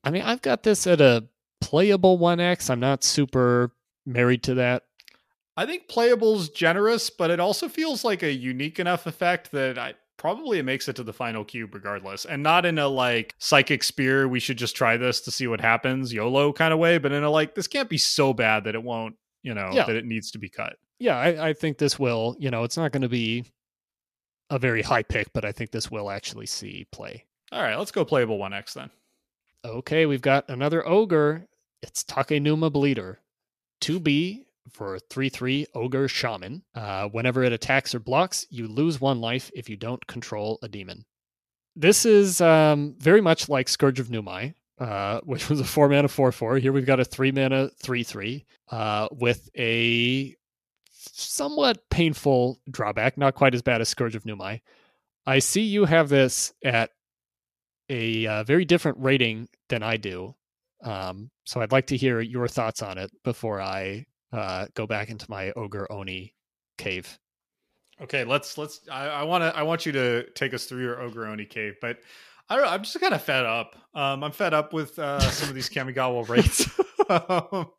B: I mean, I've got this at a playable 1x. I'm not super married to that.
A: I think playable's generous, but it also feels like a unique enough effect that I probably it makes it to the final cube regardless and not in a like psychic spear we should just try this to see what happens yolo kind of way but in a like this can't be so bad that it won't you know yeah. that it needs to be cut
B: yeah I, I think this will you know it's not going to be a very high pick but i think this will actually see play
A: all right let's go playable 1x then
B: okay we've got another ogre it's takenuma bleeder 2b for 3 3 Ogre Shaman. Uh, whenever it attacks or blocks, you lose one life if you don't control a demon. This is um, very much like Scourge of Numai, uh, *laughs* which was a 4 mana 4 4. Here we've got a 3 mana 3 3 uh, with a somewhat painful drawback, not quite as bad as Scourge of Numai. I see you have this at a uh, very different rating than I do. Um, so I'd like to hear your thoughts on it before I uh, go back into my ogre oni cave.
A: Okay, let's let's. I want to. I want you to take us through your ogre oni cave, but I don't. I'm just kind of fed up. Um, I'm fed up with uh, some of these *laughs* Kamigawa rates. *laughs* *laughs* um,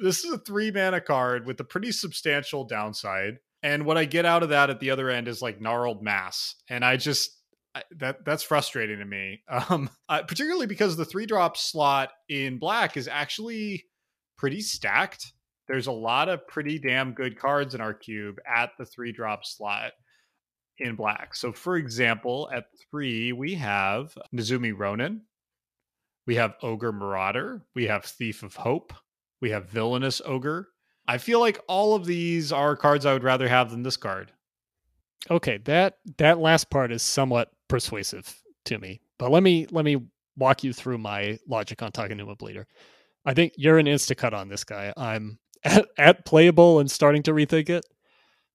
A: this is a three mana card with a pretty substantial downside, and what I get out of that at the other end is like gnarled mass, and I just I, that that's frustrating to me. *laughs* Um, I, particularly because the three drop slot in black is actually pretty stacked. There's a lot of pretty damn good cards in our cube at the three drop slot in black. So, for example, at three, we have Nezumi Ronin, we have Ogre Marauder, we have Thief of Hope, we have Villainous Ogre. I feel like all of these are cards I would rather have than this card.
B: Okay, that that last part is somewhat persuasive to me. But let me let me walk you through my logic on Takenuma Bleeder. I think you're an insta cut on this guy. I'm *laughs* at, at playable and starting to rethink it.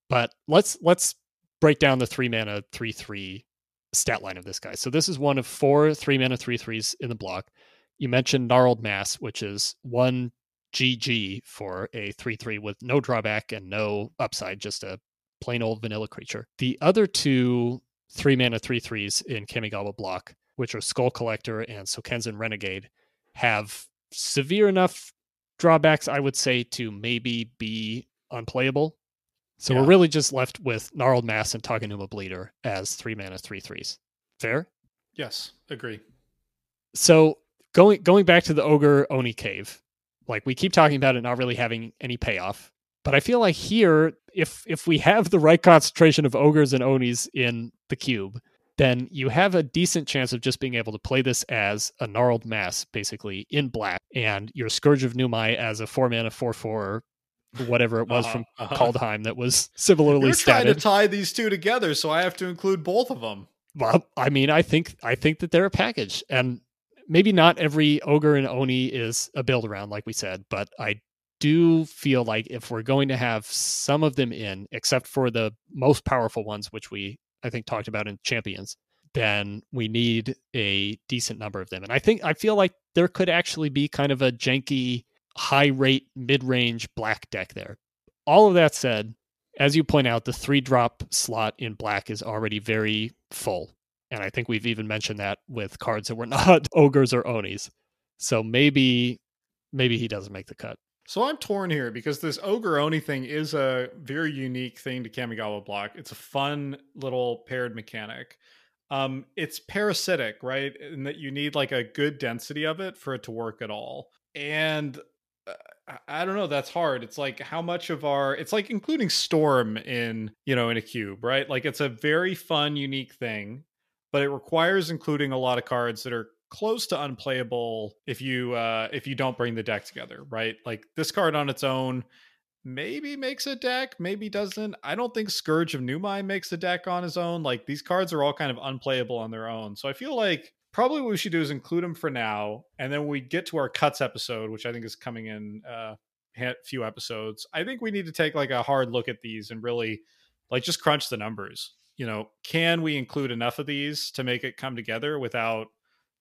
B: But let's let's break down the three mana three three stat line of this guy. So this is one of four three mana three threes in the block. You mentioned gnarled mass, which is one GG for a three three with no drawback and no upside, just a plain old vanilla creature. The other two three mana three threes in Kamigawa block, which are Skull Collector and Sokenzan Renegade, have severe enough drawbacks, I would say, to maybe be unplayable. So yeah. we're really just left with Gnarled Mass and Takenuma Bleeder as three mana, three threes. Fair?
A: Yes, agree.
B: So going going back to the Ogre Oni Cave, like we keep talking about it not really having any payoff. But I feel like here, if if we have the right concentration of ogres and onis in the cube, then you have a decent chance of just being able to play this as a gnarled mass, basically in black, and your Scourge of Numai as a four mana four four, whatever it was uh-huh, from uh-huh. Kaldheim that was similarly.
A: You're
B: trying
A: to tie these two together, so I have to include both of them.
B: Well, I mean, I think I think that they're a package, and maybe not every ogre and oni is a build around, like we said, but I do feel like if we're going to have some of them in, except for the most powerful ones, which we I think talked about in champions, then we need a decent number of them. And I think I feel like there could actually be kind of a janky high rate mid range black deck there. All of that said, as you point out, the three drop slot in black is already very full. And I think we've even mentioned that with cards that were *laughs* not ogres or onis. So maybe maybe he doesn't make the cut.
A: So I'm torn here because this ogre oni thing is a very unique thing to Kamigawa block. It's a fun little paired mechanic. Um, it's parasitic, right? In that you need like a good density of it for it to work at all. And uh, I don't know. That's hard. It's like how much of our. It's like including storm in you know in a cube, right? Like it's a very fun, unique thing, but it requires including a lot of cards that are close to unplayable if you uh if you don't bring the deck together, right? Like this card on its own maybe makes a deck, maybe doesn't. I don't think Scourge of Numai makes a deck on his own. Like these cards are all kind of unplayable on their own. So I feel like probably what we should do is include them for now, and then when we get to our cuts episode, which I think is coming in uh, a few episodes. I think we need to take like a hard look at these and really like just crunch the numbers. You know, can we include enough of these to make it come together without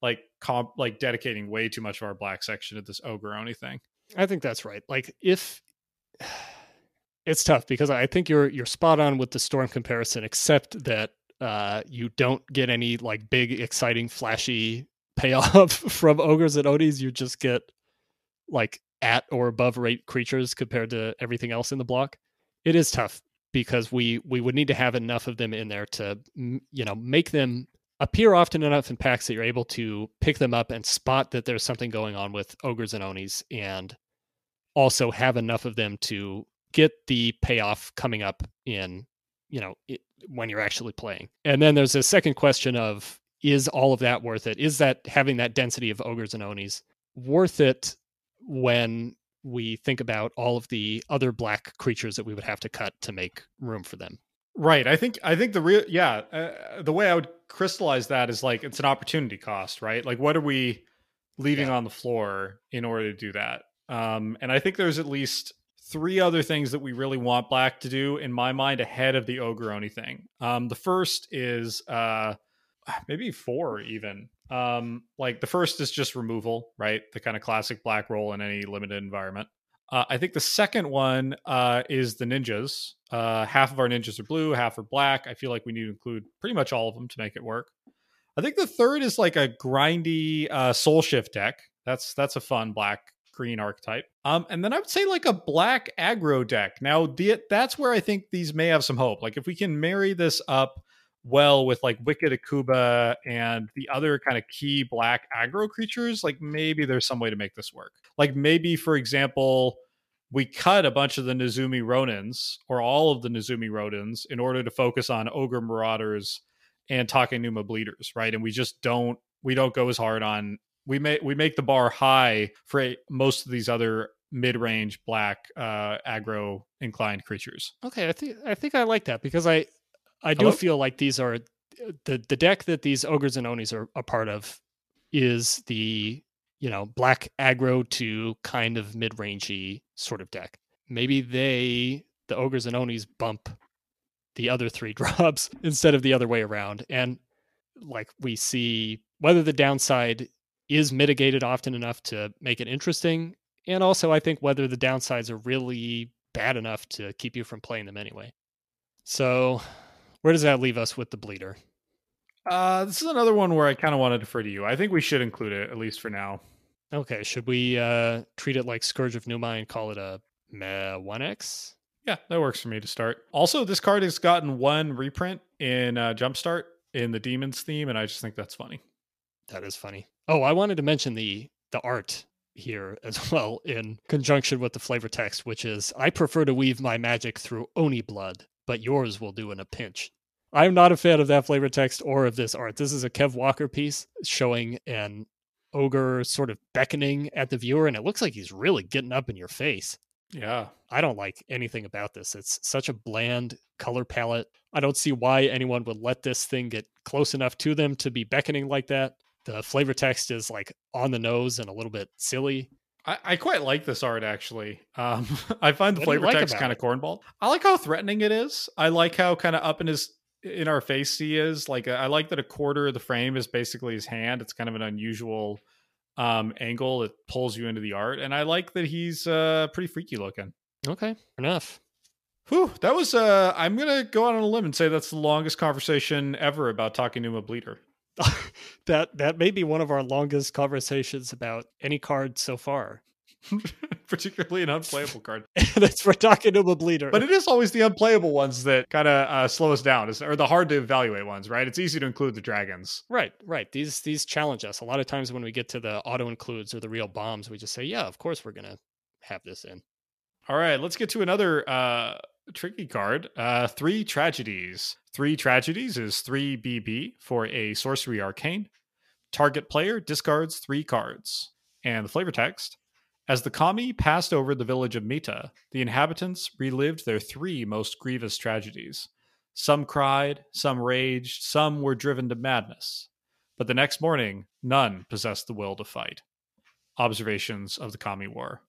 A: like comp like dedicating way too much of our black section to this ogre oni thing?
B: I think that's right. Like if *sighs* it's tough because I think you're you're spot on with the storm comparison, except that uh, you don't get any like big, exciting, flashy payoff *laughs* from ogres and onis. You just get like at or above rate creatures compared to everything else in the block. It is tough because we we would need to have enough of them in there to you know make them appear often enough in packs that you're able to pick them up and spot that there's something going on with ogres and onis and also have enough of them to get the payoff coming up in you know it, when you're actually playing. And then there's a second question of is all of that worth it? Is that having that density of ogres and onis worth it when we think about all of the other black creatures that we would have to cut to make room for them?
A: Right. I think I think the real yeah, uh, the way I would crystallize that is like it's an opportunity cost, right? Like what are we leaving yeah. on the floor in order to do that? Um and I think there's at least three other things that we really want Black to do in my mind ahead of the Ogre oni thing. Um, the first is uh, *sighs* maybe four even. Um, like the first is just removal, right? The kind of classic Black role in any limited environment. Uh, I think the second one uh, is the ninjas. Uh, half of our ninjas are blue, half are black. I feel like we need to include pretty much all of them to make it work. I think the third is like a grindy uh, soul shift deck. That's that's a fun black green archetype. Um, and then I would say like a black aggro deck. Now, the, that's where I think these may have some hope. Like if we can marry this up well with like Wicked Akuba and the other kind of key black aggro creatures, like maybe there's some way to make this work. Like maybe, for example, we cut a bunch of the Nezumi Ronins or all of the Nezumi Ronins in order to focus on Ogre Marauders and Takenuma Bleeders, right? And we just don't we don't go as hard on we make we make the bar high for most of these other mid-range black uh aggro inclined creatures.
B: Okay, I think I think I like that because I I do Hello? feel like these are the the deck that these ogres and onis are a part of is the you know black aggro to kind of mid-rangey sort of deck. Maybe they the ogres and onis bump the other three *laughs* drops instead of the other way around and like we see whether the downside is mitigated often enough to make it interesting. And also, I think whether the downsides are really bad enough to keep you from playing them anyway. So, where does that leave us with the bleeder?
A: Uh, this is another one where I kind of want to defer to you. I think we should include it at least for now.
B: Okay, should we uh, treat it like Scourge of Numai and call it a Meh 1X?
A: Yeah, that works for me to start. Also, this card has gotten one reprint in uh, Jumpstart in the Demons theme, and I just think that's funny.
B: That is funny. Oh, I wanted to mention the the art here as *laughs* well in conjunction with the flavor text, which is I prefer to weave my magic through Oni blood, but yours will do in a pinch. I'm not a fan of that flavor text or of this art. This is a Kev Walker piece showing an ogre sort of beckoning at the viewer, and it looks like he's really getting up in your face.
A: Yeah.
B: I don't like anything about this. It's such a bland color palette. I don't see why anyone would let this thing get close enough to them to be beckoning like that The flavor text is like on the nose and a little bit silly.
A: I, I quite like this art actually. Um, *laughs* I find the
B: What
A: flavor
B: like
A: text kind of cornball. I like how threatening it is. I like how kind of up in his in our face he is. Like I like that a quarter of the frame is basically his hand. It's kind of an unusual um angle that pulls you into the art, and I like that he's uh pretty freaky looking.
B: Okay, enough.
A: Whew, that was uh I'm gonna go out on a limb and say that's the longest conversation ever about talking to a bleeder. *laughs*
B: that that may be one of our longest conversations about any card so far. *laughs*
A: Particularly an unplayable card. *laughs*
B: That's we're talking to a bleeder.
A: But it is always the unplayable ones that kind of uh, slow us down, or the hard to evaluate ones, right? It's easy to include the dragons.
B: right, right. These these challenge us. A lot of times when we get to the auto includes or the real bombs, we just say, "Yeah, of course we're gonna have this in."
A: All right, let's get to another uh, tricky card. Uh, three tragedies. Three tragedies is three BB for a sorcery arcane. Target player discards three cards. And the flavor text. As the kami passed over the village of Mita, the inhabitants relived their three most grievous tragedies. Some cried, some raged, some were driven to madness. But the next morning, none possessed the will to fight. Observations of the Kami War.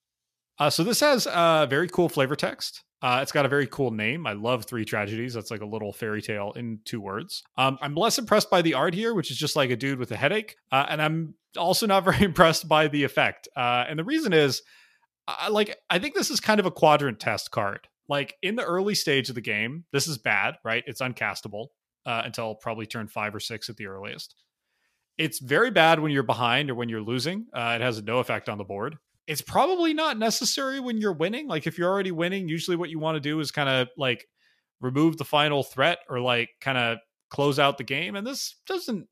A: Uh, so this has a very cool flavor text. Uh, it's got a very cool name. I love Three Tragedies. That's like a little fairy tale in two words. Um, I'm less impressed by the art here, which is just like a dude with a headache. Uh, and I'm also not *laughs* very impressed by the effect. Uh, and the reason is, I, like, I think this is kind of a quadrant test card. Like in the early stage of the game, this is bad, right? It's uncastable uh, until probably turn five or six at the earliest. It's very bad when you're behind or when you're losing. Uh, it has no effect on the board it's probably not necessary when you're winning. Like if you're already winning, usually what you want to do is kind of like remove the final threat or like kind of close out the game. And this doesn't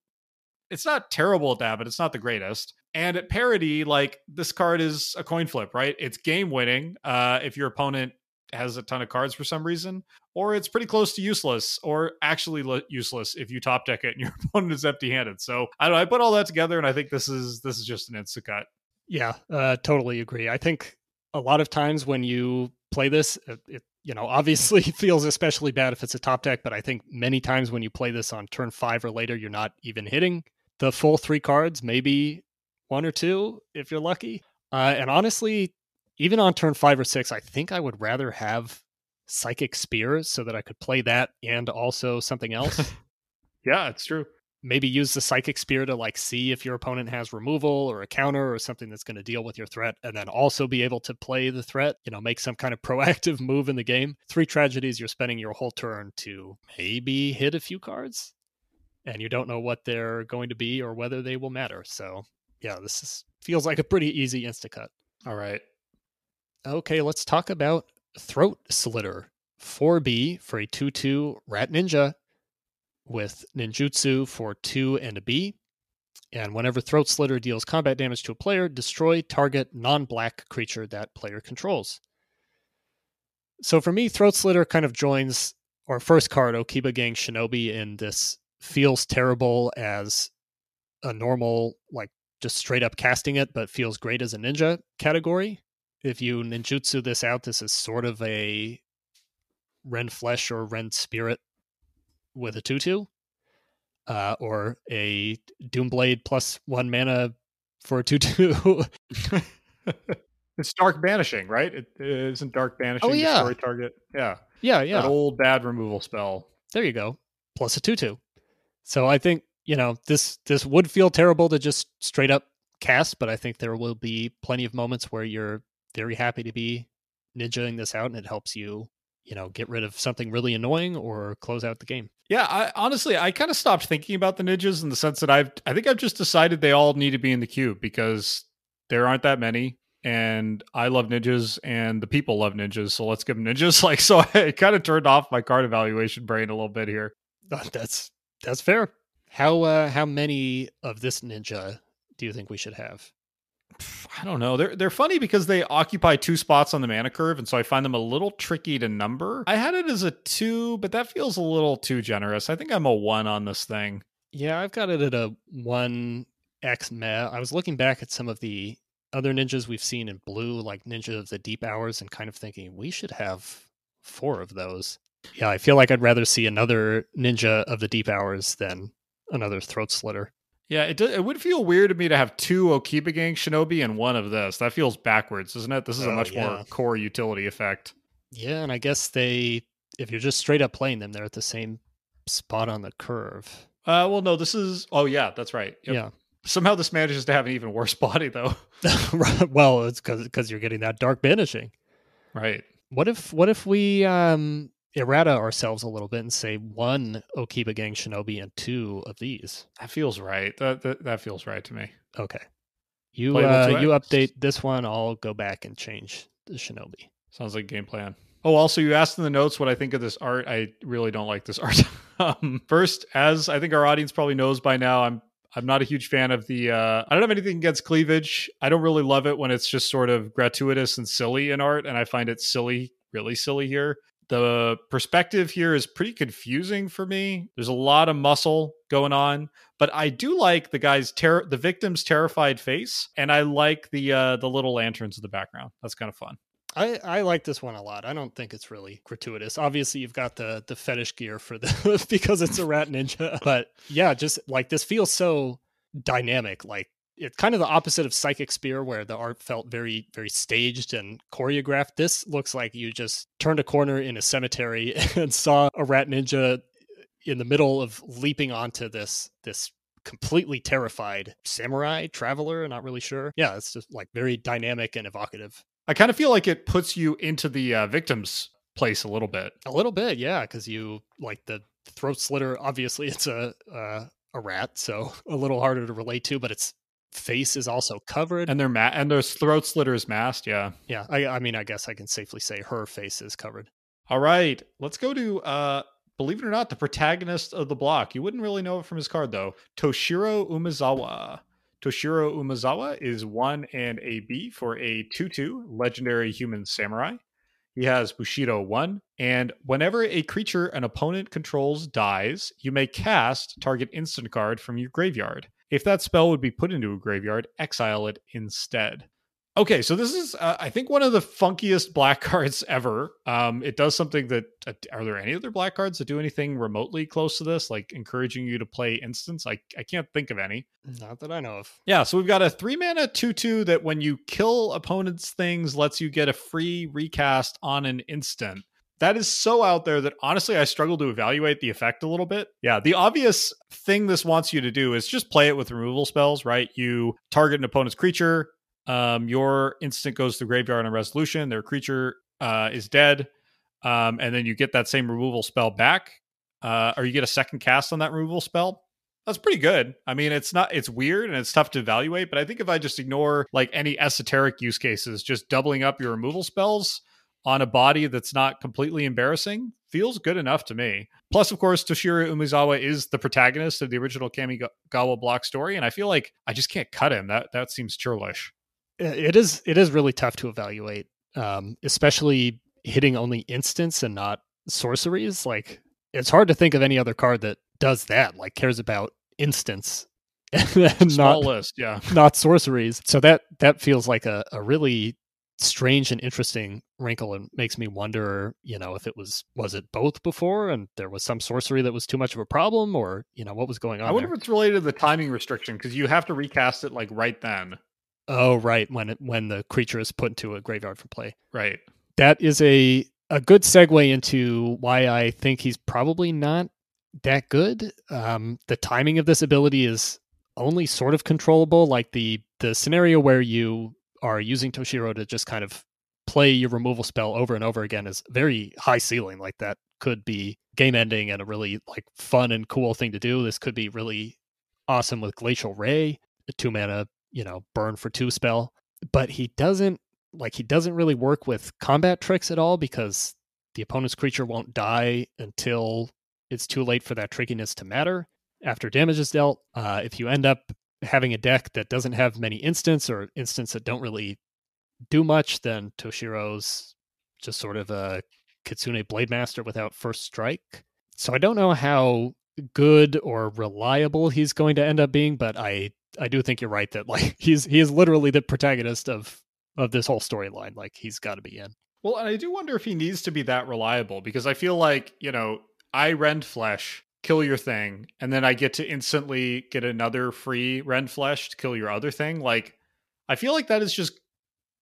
A: it's not terrible at that, but it's not the greatest. And at parity, like this card is a coin flip, right? It's game winning uh if your opponent has a ton of cards for some reason, or it's pretty close to useless, or actually useless if you top deck it and *laughs* your opponent is empty handed. So I don't know. I put all that together, and I think this is this is just an instant cut.
B: Yeah, uh, totally agree. I think a lot of times when you play this, it, it you know obviously *laughs* feels especially bad if it's a top deck. But I think many times when you play this on turn five or later, you're not even hitting the full three cards. Maybe one or two if you're lucky. Uh, and honestly, even on turn five or six, I think I would rather have Psychic Spear so that I could play that and also something else. *laughs*
A: yeah, it's true
B: maybe use the psychic spear to like see if your opponent has removal or a counter or something that's going to deal with your threat and then also be able to play the threat you know make some kind of *laughs* proactive move in the game. Three tragedies you're spending your whole turn to maybe hit a few cards and you don't know what they're going to be or whether they will matter. So yeah this is, feels like a pretty easy insta-cut.
A: All right.
B: Okay let's talk about throat slitter. 4b for a 2-2 rat ninja with ninjutsu for two and a B. And whenever Throat Slitter deals combat damage to a player, destroy target non black creature that player controls. So for me, Throat Slitter kind of joins our first card, Okiba Gang Shinobi, in this feels terrible as a normal, like just straight up casting it, but feels great as a ninja category. If you ninjutsu this out, this is sort of a Rend Flesh or Rend Spirit with a 2 2 uh, or a Doom Blade plus one mana for a 2 2. *laughs*
A: it's Dark Banishing, right? It, it isn't Dark Banishing
B: Oh, yeah.
A: destroy target. Yeah.
B: yeah, yeah.
A: That old bad removal spell.
B: there you go. Plus a 2 2. So I think, you know, this this would feel terrible to just straight up cast, but I think there will be plenty of moments where you're very happy to be ninjaing this out and it helps you, you know, get rid of something really annoying or close out the game.
A: Yeah, I honestly I kind of stopped thinking about the ninjas in the sense that I've I think I've just decided they all need to be in the queue because there aren't that many and I love ninjas and the people love ninjas, so let's give them ninjas. *laughs* Like so I kind of turned off my card evaluation brain a little bit here.
B: Uh, That's that's fair. How uh how many of this ninja do you think we should have?
A: I don't know. They're they're funny because they occupy two spots on the mana curve, and so I find them a little tricky to number. I had it as a two, but that feels a little too generous. I think I'm a one on this thing.
B: Yeah, I've got it at a one X meh. I was looking back at some of the other ninjas we've seen in blue, like Ninja of the Deep Hours, and kind of thinking we should have four of those. Yeah, I feel like I'd rather see another Ninja of the Deep Hours than another Throat Slitter.
A: Yeah, it, do, it would feel weird to me to have two Okiba Gang Shinobi and one of this. That feels backwards, isn't it? This is a
B: Oh,
A: much more core utility effect.
B: Yeah, and I guess they, if you're just straight up playing them, they're at the same spot on the curve.
A: Uh, well, no, this is. Oh, yeah, that's right. Yep.
B: Yeah.
A: Somehow this manages to have an even worse *laughs* body, though. *laughs*
B: Well, it's because you're getting that dark banishing.
A: right.
B: What if what if we um errata ourselves a little bit and say one Okiba Gang Shinobi and two of these?
A: That feels right. That that, that feels right to me.
B: Okay. You uh, you update this one, I'll go back and change the Shinobi.
A: Sounds like a game plan. Oh, also, you asked in the notes what I think of this art. I really don't like this *laughs* art. um, first, as I think our audience probably knows by now, I'm I'm not a huge fan of the. Uh, I don't have anything against cleavage. I don't really love it when it's just sort of gratuitous and silly in art, and I find it silly, really silly here. The perspective here is pretty confusing for me. There's a lot of muscle going on, but I do like the guy's ter- the victim's terrified face, and I like the uh, the little lanterns in the background. That's kind of fun.
B: I, I like this one a lot. I don't think it's really gratuitous. Obviously, you've got the the fetish gear for the *laughs* because it's a rat ninja. But yeah, just like this feels so dynamic. Like it's kind of the opposite of Psychic Spear, where the art felt very very staged and choreographed. This looks like you just turned a corner in a cemetery *laughs* and saw a rat ninja in the middle of leaping onto this this completely terrified samurai traveler not really sure yeah it's just like very dynamic and evocative
A: I kind of feel like it puts you into the uh, victim's place a little bit.
B: A little bit, yeah, because you like the throat slitter. Obviously, it's a uh, a rat, so *laughs* a little harder to relate to. But its face is also covered.
A: And their ma- and their throat slitter is masked. Yeah.
B: yeah, I, I mean, I guess I can safely say her face is covered.
A: All right, let's go to uh, believe it or not, the protagonist of the block. You wouldn't really know it from his card though. Toshiro Umezawa. Toshiro Umezawa is one and a B for a 2 2 legendary human samurai. He has Bushido 1, and whenever a creature an opponent controls dies, you may cast target instant card from your graveyard. If that spell would be put into a graveyard, exile it instead. Okay, so this is, uh, I think, one of the funkiest *laughs* black cards ever. Um, it does something that, uh, are there any other black cards that do anything remotely close to this, like encouraging you to play instants? I, I can't think of any.
B: Not that I know of.
A: Yeah, so we've got a three mana 2 2 that when you kill opponents' things, lets you get a free recast on an instant. That is so out there that honestly, I struggle to evaluate the effect a little bit. Yeah, the obvious thing this wants you to do is just play it with removal spells, right? You target an opponent's creature, um, your instant goes to graveyard on resolution, their creature uh, is dead, um, and then you get that same removal spell back, uh, or you get a second cast on that removal spell that's pretty good. I mean, it's not it's weird and it's tough to evaluate, but I think if I just ignore like any esoteric use cases, just doubling up your removal spells on a body that's not completely embarrassing feels good enough to me. Plus, of course, Toshiro Umezawa is the protagonist of the original Kamigawa block story, and I feel like I just can't cut him. That that seems churlish.
B: It is it is really tough to evaluate, um, especially hitting only instants and not sorceries. Like it's hard to think of any other card that does that. Like cares about instants *laughs* and
A: Small
B: not
A: list, yeah.
B: not sorceries. So that that feels like a, a really strange and interesting wrinkle and makes me wonder, you know, if it was was it both before and there was some sorcery that was too much of a problem or, you know, what was going on
A: I wonder
B: there?
A: if it's related to the timing restriction because you have to recast it like right then.
B: Oh, right, when it, when the creature is put into a graveyard for play.
A: Right.
B: That is a a good segue into why I think he's probably not that good. Um, the timing of this ability is only sort of controllable. Like the the scenario where you are using Toshiro to just kind of play your removal spell over and over again is very high ceiling. Like that could be game ending and a really like fun and cool thing to do. This could be really awesome with Glacial Ray, a two mana, you know, burn for two spell. But he doesn't like he doesn't really work with combat tricks at all because the opponent's creature won't die until it's too late for that trickiness to matter after damage is dealt. Uh, if you end up having a deck that doesn't have many instants or instants that don't really do much, then Toshiro's just sort of a Kitsune Blademaster without first strike. So I don't know how good or reliable he's going to end up being, but I I do think you're right that *laughs* like he's he is literally the protagonist of of this whole storyline. Like he's got to be in.
A: Well, and I do wonder if he needs to be that reliable because I feel like, you know, I rend flesh kill your thing, and then I get to instantly get another free Rend Flesh to kill your other thing. Like, I feel like that is just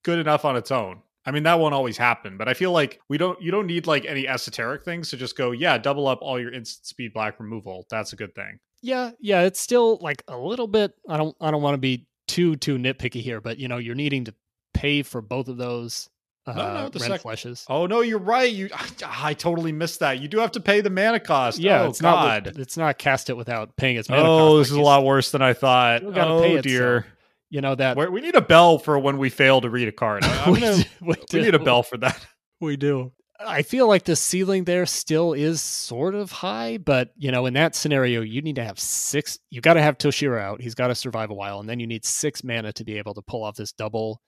A: good enough on its own. I mean, that won't always happen, but I feel like we don't you don't need like any esoteric things to just go, yeah, double up all your instant speed black removal. That's a good thing.
B: Yeah, yeah, it's still like a little bit I don't I don't want to be too too nitpicky here, but you know, you're needing to pay for both of those No, uh,
A: no, the
B: rent
A: sec-
B: fleshes.
A: Oh no, you're right. You *laughs* I, totally missed that. You do have to pay the mana cost.
B: Yeah,
A: oh,
B: it's
A: God.
B: not it's not cast it without paying its mana cost.
A: oh,
B: cost,
A: this is a lot worse than I thought. Oh
B: it, so
A: dear.
B: You know that
A: Where- we need a bell for when we fail to read a card. *laughs*
B: We,
A: gonna-
B: do- we
A: we need a bell for that. *laughs*
B: We do. I feel like the ceiling there still is sort of high, but you know, in that scenario, you need to have six. You got to have Toshiro out. He's got to survive a while, and then you need six mana to be able to pull off this double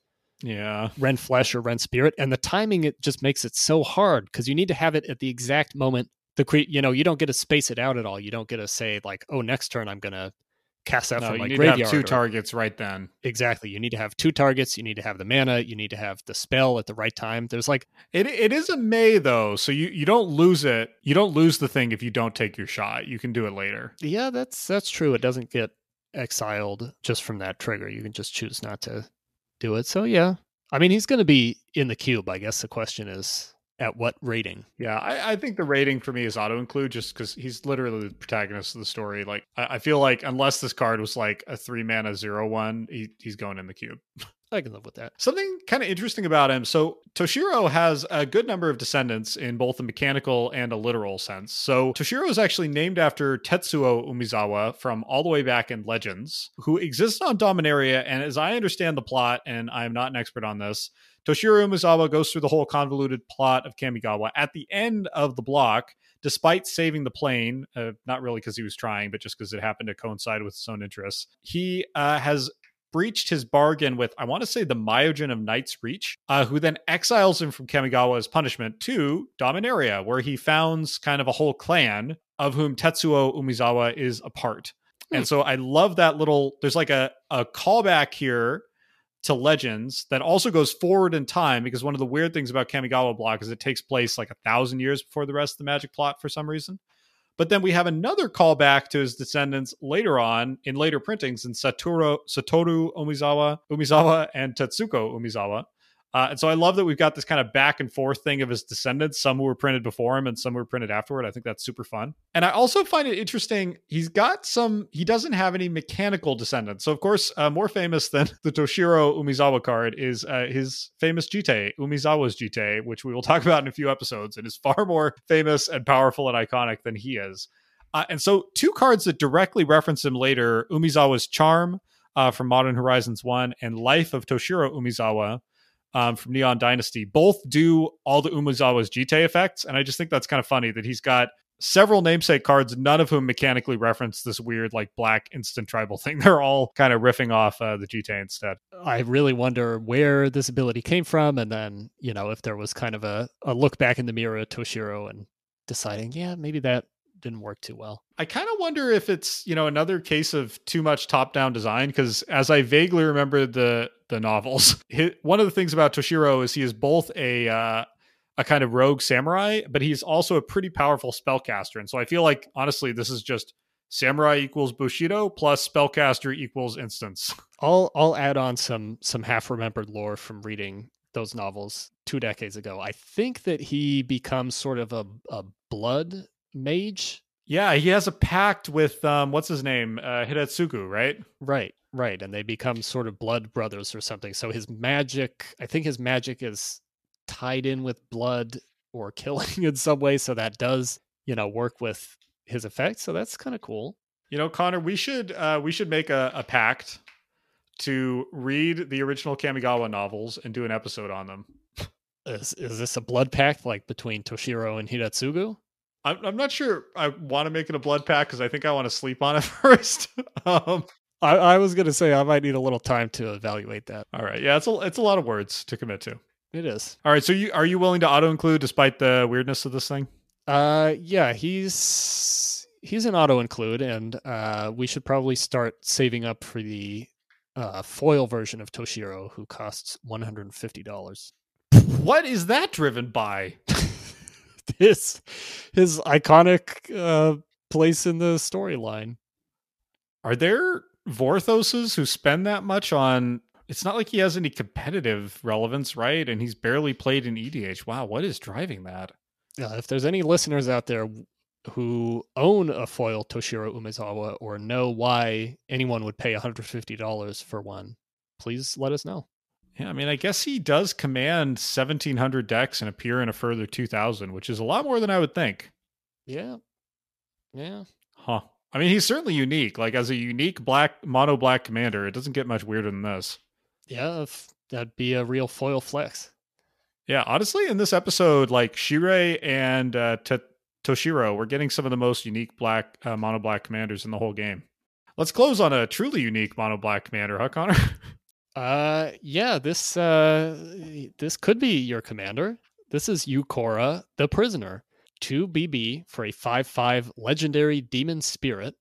A: Yeah.
B: Rend Flesh or Rend Spirit. And the timing it just makes it so hard because you need to have it at the exact moment. The cre- you know, you don't get to space it out at all. You don't get to say like, oh, next turn I'm gonna cast that
A: No,
B: from
A: you
B: my
A: need
B: graveyard.
A: two
B: or-
A: targets right then.
B: Exactly. You need to have two targets. You need to have the mana. You need to have the spell at the right time. There's like
A: It it is a May though, so you you don't lose it. You don't lose the thing if you don't take your shot. You can do it later.
B: Yeah, that's that's true. It doesn't get exiled just from that trigger. You can just choose not to do it. So yeah. I mean, he's going to be in the cube. I guess the question is at what rating?
A: Yeah, I, I think the rating for me is auto include just because he's literally the protagonist of the story. Like I, I feel like unless this card was like a three mana zero one, he, he's going in the cube. *laughs*
B: I can live with that.
A: Something kind of interesting about him. So Toshiro has a good number of descendants in both a mechanical and a literal sense. So Toshiro is actually named after Tetsuo Umezawa from all the way back in Legends, who exists on Dominaria. And as I understand the plot, and I'm not an expert on this, Toshiro Umezawa goes through the whole convoluted plot of Kamigawa. At the end of the block, despite saving the plane, uh, not really because he was trying, but just because it happened to coincide with his own interests, he uh, has breached his bargain with, I want to say, the Myojin of Night's Reach, uh, who then exiles him from Kamigawa as punishment to Dominaria, where he founds kind of a whole clan of whom Tetsuo Umezawa is a part.
B: Hmm.
A: And so I love that little, there's like a, a callback here to Legends that also goes forward in time because one of the weird things about Kamigawa block is it takes place like a thousand years before the rest of the magic plot for some reason. But then we have another callback to his descendants later on in later printings in Satoru, Satoru Umezawa, Umezawa and Tetsuko Umezawa. Uh, and so I love that we've got this kind of back and forth thing of his descendants, some who were printed before him and some were printed afterward. I think that's super fun. And I also find it interesting. He's got some, he doesn't have any mechanical descendants. So, of course, uh, more famous than *laughs* the Toshiro Umezawa card is uh, his famous Jite, Umezawa's Jite, which we will talk *laughs* about in a few episodes and is far more famous and powerful and iconic than he is. Uh, and so, two cards that directly reference him later Umezawa's Charm uh, from Modern Horizons 1 and Life of Toshiro Umezawa um, from Neon Dynasty both do all the Umezawa's Jite effects. And I just think that's kind of funny that he's got several namesake cards, none of whom mechanically reference this weird, like, black instant tribal *laughs* thing. They're all kind of riffing off uh, the Jite instead.
B: I really wonder where this ability came from, and then you know if there was kind of a, a look back in the mirror at Toshiro and deciding, yeah, maybe that didn't work too well.
A: I kind of wonder if it's you know another case of too much top-down design because as I vaguely remember the the novels, *laughs* one of the things about Toshiro is he is both a uh, a kind of rogue samurai, but he's also a pretty powerful spellcaster, and so I feel like honestly this is just samurai equals bushido plus spellcaster equals instance. *laughs*
B: I'll I'll add on some some half remembered lore from reading those novels two decades ago. I think that he becomes sort of a, a blood mage.
A: Yeah, he has a pact with um what's his name uh, Hidetsugu, right?
B: Right, right. And they become sort of blood brothers or something. So his magic, I think his magic is tied in with blood or *laughs* killing in some way. So that does, you know, work with his effects. So that's kind of cool.
A: You know, Connor, we should uh, we should make a, a pact to read the original Kamigawa novels and do an episode on them.
B: Is, is this a blood pact like between Toshiro and Hidetsugu?
A: I'm, I'm not sure I want to make it a blood pack because I think I want to sleep on it *laughs* first. um,
B: I, I was going to say I might need a little time to evaluate that.
A: all right, yeah, it's a it's a lot of words to commit to.
B: It is.
A: All right, so you are you willing to auto include despite the weirdness of this thing?
B: Uh, yeah, he's he's an auto include, and uh, we should probably start saving up for the uh, foil version of Toshiro, who costs one hundred and fifty dollars.
A: What is that driven by? *laughs* *laughs*
B: his his iconic uh, place in the storyline.
A: Are there Vorthoses who spend that much on? It's not like he has any competitive relevance, right? And he's barely played in EDH. Wow, what is driving that?
B: Uh, if there's any listeners out there who own a foil Toshiro Umezawa or know why anyone would pay $150 for one, please let us know.
A: Yeah, I mean, I guess he does command 1700 decks and appear in a further 2000, which is a lot more than I would think.
B: Yeah. Yeah.
A: Huh. I mean, he's certainly unique. Like as a unique black mono black commander, it doesn't get much weirder than this.
B: Yeah, that'd be a real foil flex.
A: Yeah, honestly, in this episode, like Shirei and uh, T- Toshiro, we're getting some of the most unique black uh, mono black commanders in the whole game. Let's close on a truly unique mono black commander, huh, Connor? *laughs*
B: uh, yeah, this uh, this could be your commander. This is Yukora, the prisoner. 2 BB for a 5 5 legendary demon spirit.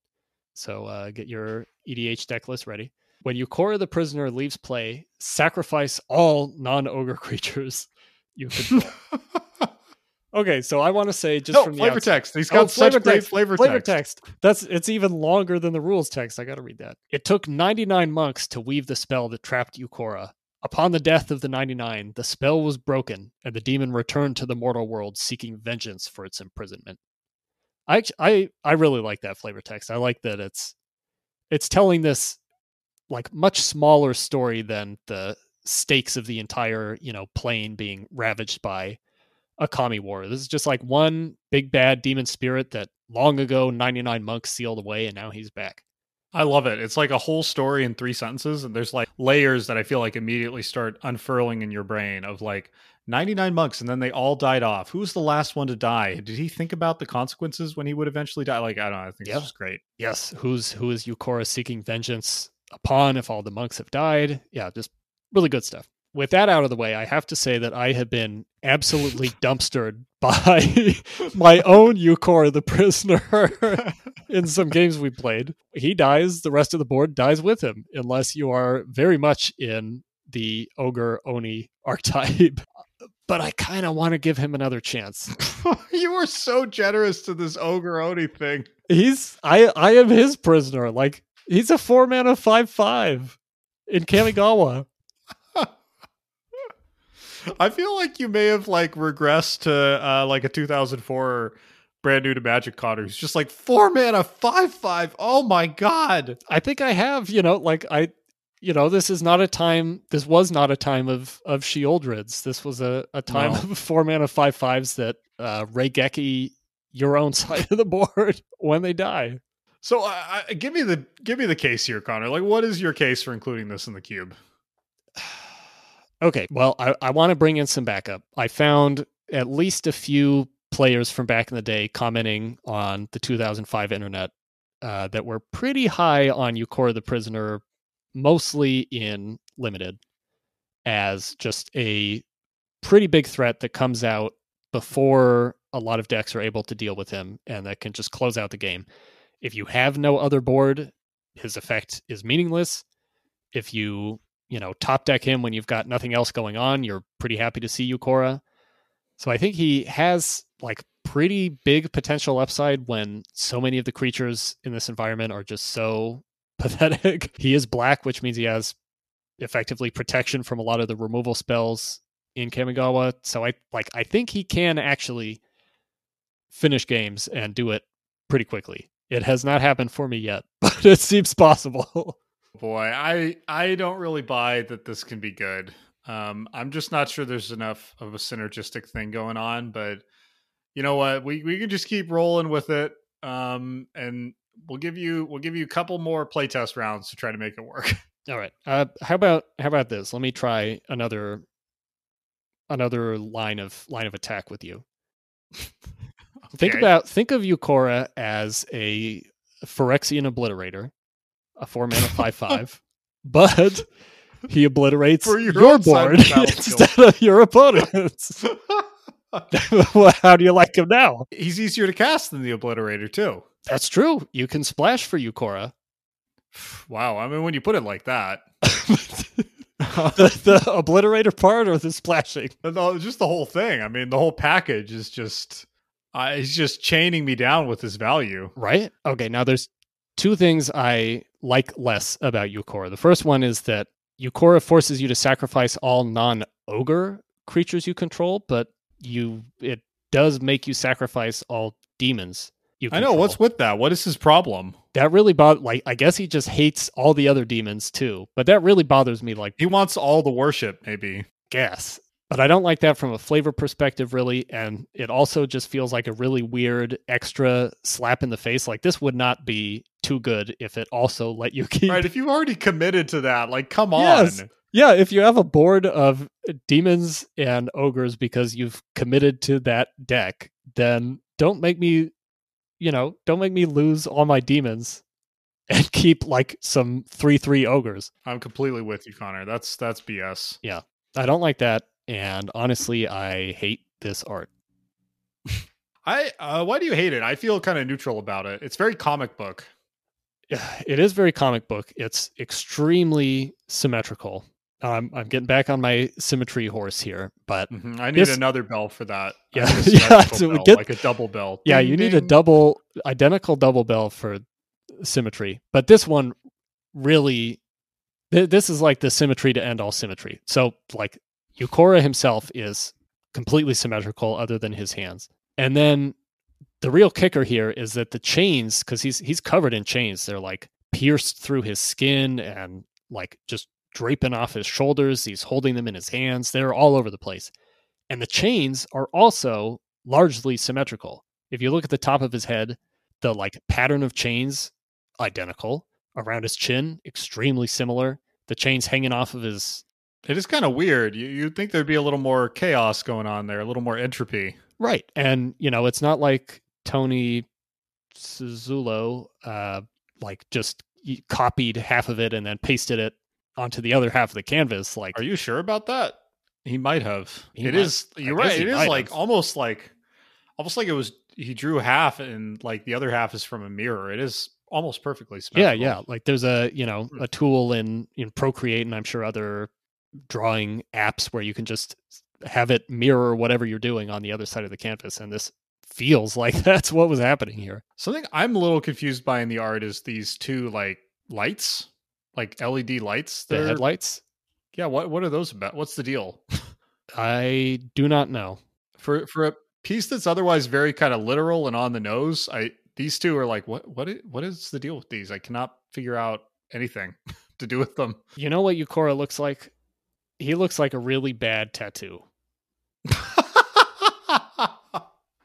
B: So uh, get your EDH deck list ready. When Yukora the prisoner leaves play, sacrifice all non ogre *laughs* creatures you control. *laughs* okay, so I want to say just
A: no,
B: from the
A: flavor text. He's oh, got oh, such great text. flavor,
B: flavor
A: text.
B: text. That's it's even longer than the rules text. I got to read that. It took 99 monks to weave the spell that trapped Yukora. Upon the death of the 99, the spell was broken, and the demon returned to the mortal world seeking vengeance for its imprisonment. I I I really like that flavor text. I like that it's it's telling this like much smaller story than the stakes of the entire, you know, plane being ravaged by a kami war. This is just like one big bad demon spirit that long ago 99 monks sealed away and now he's back.
A: I love it. It's like a whole story in three sentences, and there's like layers that I feel like immediately start unfurling in your brain of like 99 monks, and then they all died off. Who's the last one to die? Did he think about the consequences when he would eventually die? Like, I don't know. I think yeah. it's just great.
B: Yes. Who's who is Yukora seeking vengeance upon if all the monks have died? Yeah, just really good stuff with that out of the way, I have to say that I have been absolutely *laughs* dumpstered by *laughs* my own Yukora the prisoner *laughs* in some games we played. He dies, the rest of the board dies with him, unless you are very much in the ogre oni archetype. But I kind of want to give him another chance.
A: you were so generous to this ogre oni thing.
B: He's I I am his prisoner. Like he's a four mana five five in Kamigawa.
A: I feel like you may have like regressed to uh, like a 2004 brand new to Magic Connor. He's just like four mana, five five. Oh my god!
B: I think I have. You know, like I, you know, this is not a time. This was not a time of of Sheoldreds. This was a a time no. of four mana, five fives that uh, Ray Gecky your own *laughs* side of the board when they die.
A: So, uh, give me the give me the case here, Connor. Like, what is your case for including this in the cube?
B: Okay, well, I, I want to bring in some backup. I found at least a few players from back in the day commenting on the 2005 internet uh, that were pretty high on Yukora the Prisoner, mostly in limited, as just a pretty big threat that comes out before a lot of decks are able to deal with him and that can just close out the game. If you have no other board, his effect is meaningless. If you you know, top deck him when you've got nothing else going on. You're pretty happy to see Yukora. So I think he has like pretty big potential upside when so many of the creatures in this environment are just so *laughs* pathetic. he is black, which means he has effectively protection from a lot of the removal spells in Kamigawa. So I like I think he can actually finish games and do it pretty quickly. It has not happened for me yet, *laughs* but it seems possible. *laughs*
A: boy, I I don't really buy that this can be good. Um, I'm just not sure there's enough of a synergistic thing going on, but you know what? We we can just keep rolling with it. Um, and we'll give you we'll give you a couple more playtest rounds to try to make it work. *laughs*
B: All right. Uh, how about how about this? Let me try another another line of line of attack with you. *laughs* okay. Think about think of Yukora as a Phyrexian obliterator a four mana five five, *laughs* but he obliterates your, your board *laughs* instead of your opponent's. *laughs* How do you like him now?
A: He's easier to cast than the obliterator too.
B: That's true. You can splash for Yukora. *sighs*
A: Wow, I mean when you put it like that.
B: the, the, obliterator part or the splashing?
A: No, just the whole thing. I mean, the whole package is just Uh, he's just chaining me down with his value.
B: Right? Okay, now there's two things I like less about Yukora. The first one is that Yukora forces you to sacrifice all non ogre creatures you control, but you it does make you sacrifice all demons. You
A: I know what's with that. What is his problem?
B: That really bothers. Like, I guess he just hates all the other demons too. But that really bothers me. Like,
A: he wants all the worship, maybe.
B: Guess, but I don't like that from a flavor perspective, really. And it also just feels like a really weird extra slap in the face. Like, this would not be too good if it also let you *laughs* keep.
A: Right. If you've already committed to that, like, come yes. on.
B: Yeah, if you have a board of demons and ogres because you've committed to that deck, then don't make me, you know, don't make me lose all my demons *laughs* and keep like some 3-3 ogres.
A: I'm completely with you, Connor. That's that's BS.
B: Yeah. I don't like that and honestly, I hate this art.
A: I uh, why do you hate it? I feel kind of neutral about it. It's very comic book. *sighs*
B: It is very comic book. It's extremely symmetrical. Um, I'm getting back on my symmetry horse here, but
A: mm-hmm. I need this, another bell for that. *laughs*
B: Yeah, *laughs* yeah,
A: bell, get, like a double bell.
B: Yeah, ding, you ding. need a double, identical double bell for symmetry. But this one really, th- this is like the symmetry to end all symmetry. So, like, Yukora himself is completely symmetrical, other than his hands, and then the real kicker here is that the chains, because he's he's covered in chains, they're like pierced through his skin and like just draping off his shoulders. He's holding them in his hands. They're all over the place. And the chains are also largely symmetrical. If you look at the top of his head, the like pattern of chains identical around his chin, extremely similar. The chains hanging off of his
A: it is kind of weird. You you'd think there'd be a little more chaos going on there, a little more entropy.
B: Right. And you know, it's not like Tony Szczudlo uh like just copied half of it and then pasted it onto the other half of the canvas. Like,
A: are you sure about that? He might have. He it might, is. You're right. It is like have. almost like, almost like it was. He drew half, and like the other half is from a mirror. It is almost perfectly.
B: Yeah, yeah. Like there's a you know hmm. a tool in in Procreate, and I'm sure other drawing apps where you can just have it mirror whatever you're doing on the other side of the canvas, and this feels *laughs* like that's what was happening here.
A: Something I'm a little confused by in the art is these two like lights like LED lights?
B: The headlights?
A: Yeah, what what are those about? What's the deal? *laughs*
B: I do not know.
A: For for a piece that's otherwise very kind of literal and on the nose, I these two are like what what is, what is the deal with these? I cannot figure out anything *laughs* to do with them.
B: You know what Yukora looks like? He looks like a really bad tattoo. *laughs*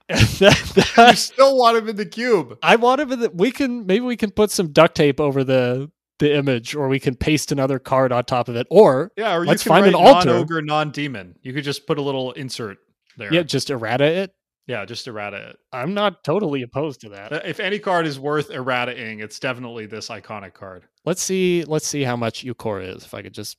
A: that, *laughs* that, you still want him in the cube.
B: I want him in the. We can maybe we can put some duct tape over the the image, or we can paste another card on top of it, or
A: yeah, or let's find an altar. Non-ogre, non-demon. You could just put a little insert there.
B: Yeah, just errata it.
A: Yeah, just errata it.
B: I'm not totally opposed to that.
A: Uh, if any card is worth errataing, it's definitely this iconic card.
B: Let's see. Let's see how much Yukora is. If I could just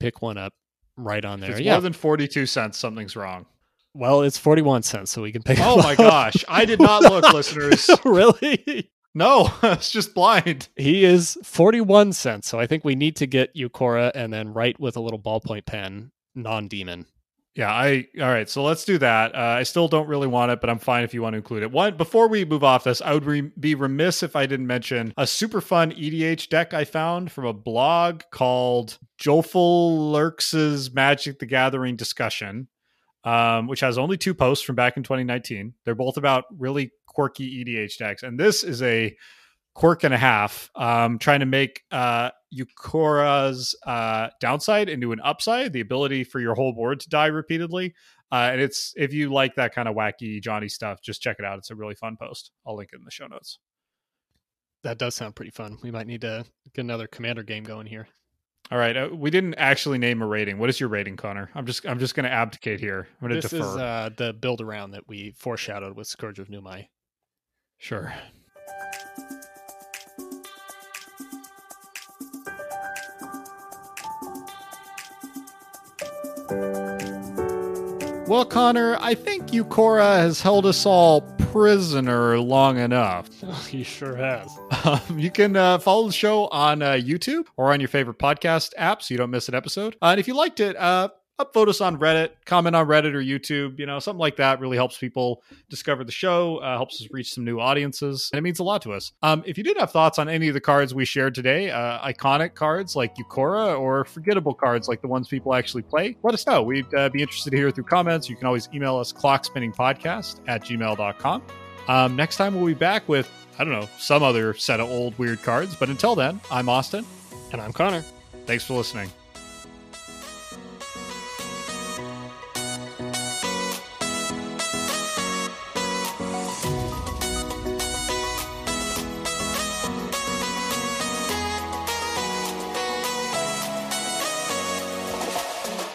B: pick one up right on there. Yeah.
A: more than forty-two cents. Something's wrong.
B: Well, it's forty-one cents, so we can pick.
A: Oh my gosh! I did not *laughs* look, listeners. *laughs*
B: really?
A: No, *laughs* it's just blind.
B: He is 41 cents. So I think we need to get Yukora and then write with a little ballpoint pen, non demon.
A: Yeah, I all right. So let's do that. Uh, I still don't really want it, but I'm fine if you want to include it. One before we move off this, I would re- be remiss if I didn't mention a super fun EDH deck I found from a blog called Jophelerx's Magic the Gathering discussion, um, which has only two posts from back in 2019. They're both about really quirky EDH decks, and this is a quirk and a half. Um, trying to make uh, Yukora's uh, downside into an upside, the ability for your whole board to die repeatedly. Uh, and it's if you like that kind of wacky Johnny stuff, just check it out. It's a really fun post. I'll link it in the show notes.
B: That does sound pretty fun. We might need to get another commander game going here.
A: All right, uh, we didn't actually name a rating. What is your rating, Connor? I'm just I'm just going to abdicate here. I'm going to defer.
B: This is uh, the build around that we foreshadowed with Scourge of Numai.
A: Sure. Well, Connor, I think Yukora has held us all prisoner long enough. *laughs*
B: he sure has.
A: Um, you can uh, follow the show on uh, YouTube or on your favorite podcast app so you don't miss an episode. Uh, and if you liked it, uh, upvote us on Reddit, comment on Reddit or YouTube. You know, something like that really helps people discover the show, uh, helps us reach some new audiences, and it means a lot to us. Um, if you did have thoughts on any of the cards we shared today, uh, iconic cards like Yukora or forgettable cards like the ones people actually play, let us know. We'd uh, be interested to hear through comments. You can always email us clockspinningpodcast at gmail.com. Um, next time we'll be back with, I don't know, some other set of old weird cards. But until then, I'm Austin.
B: And I'm Connor.
A: Thanks for listening.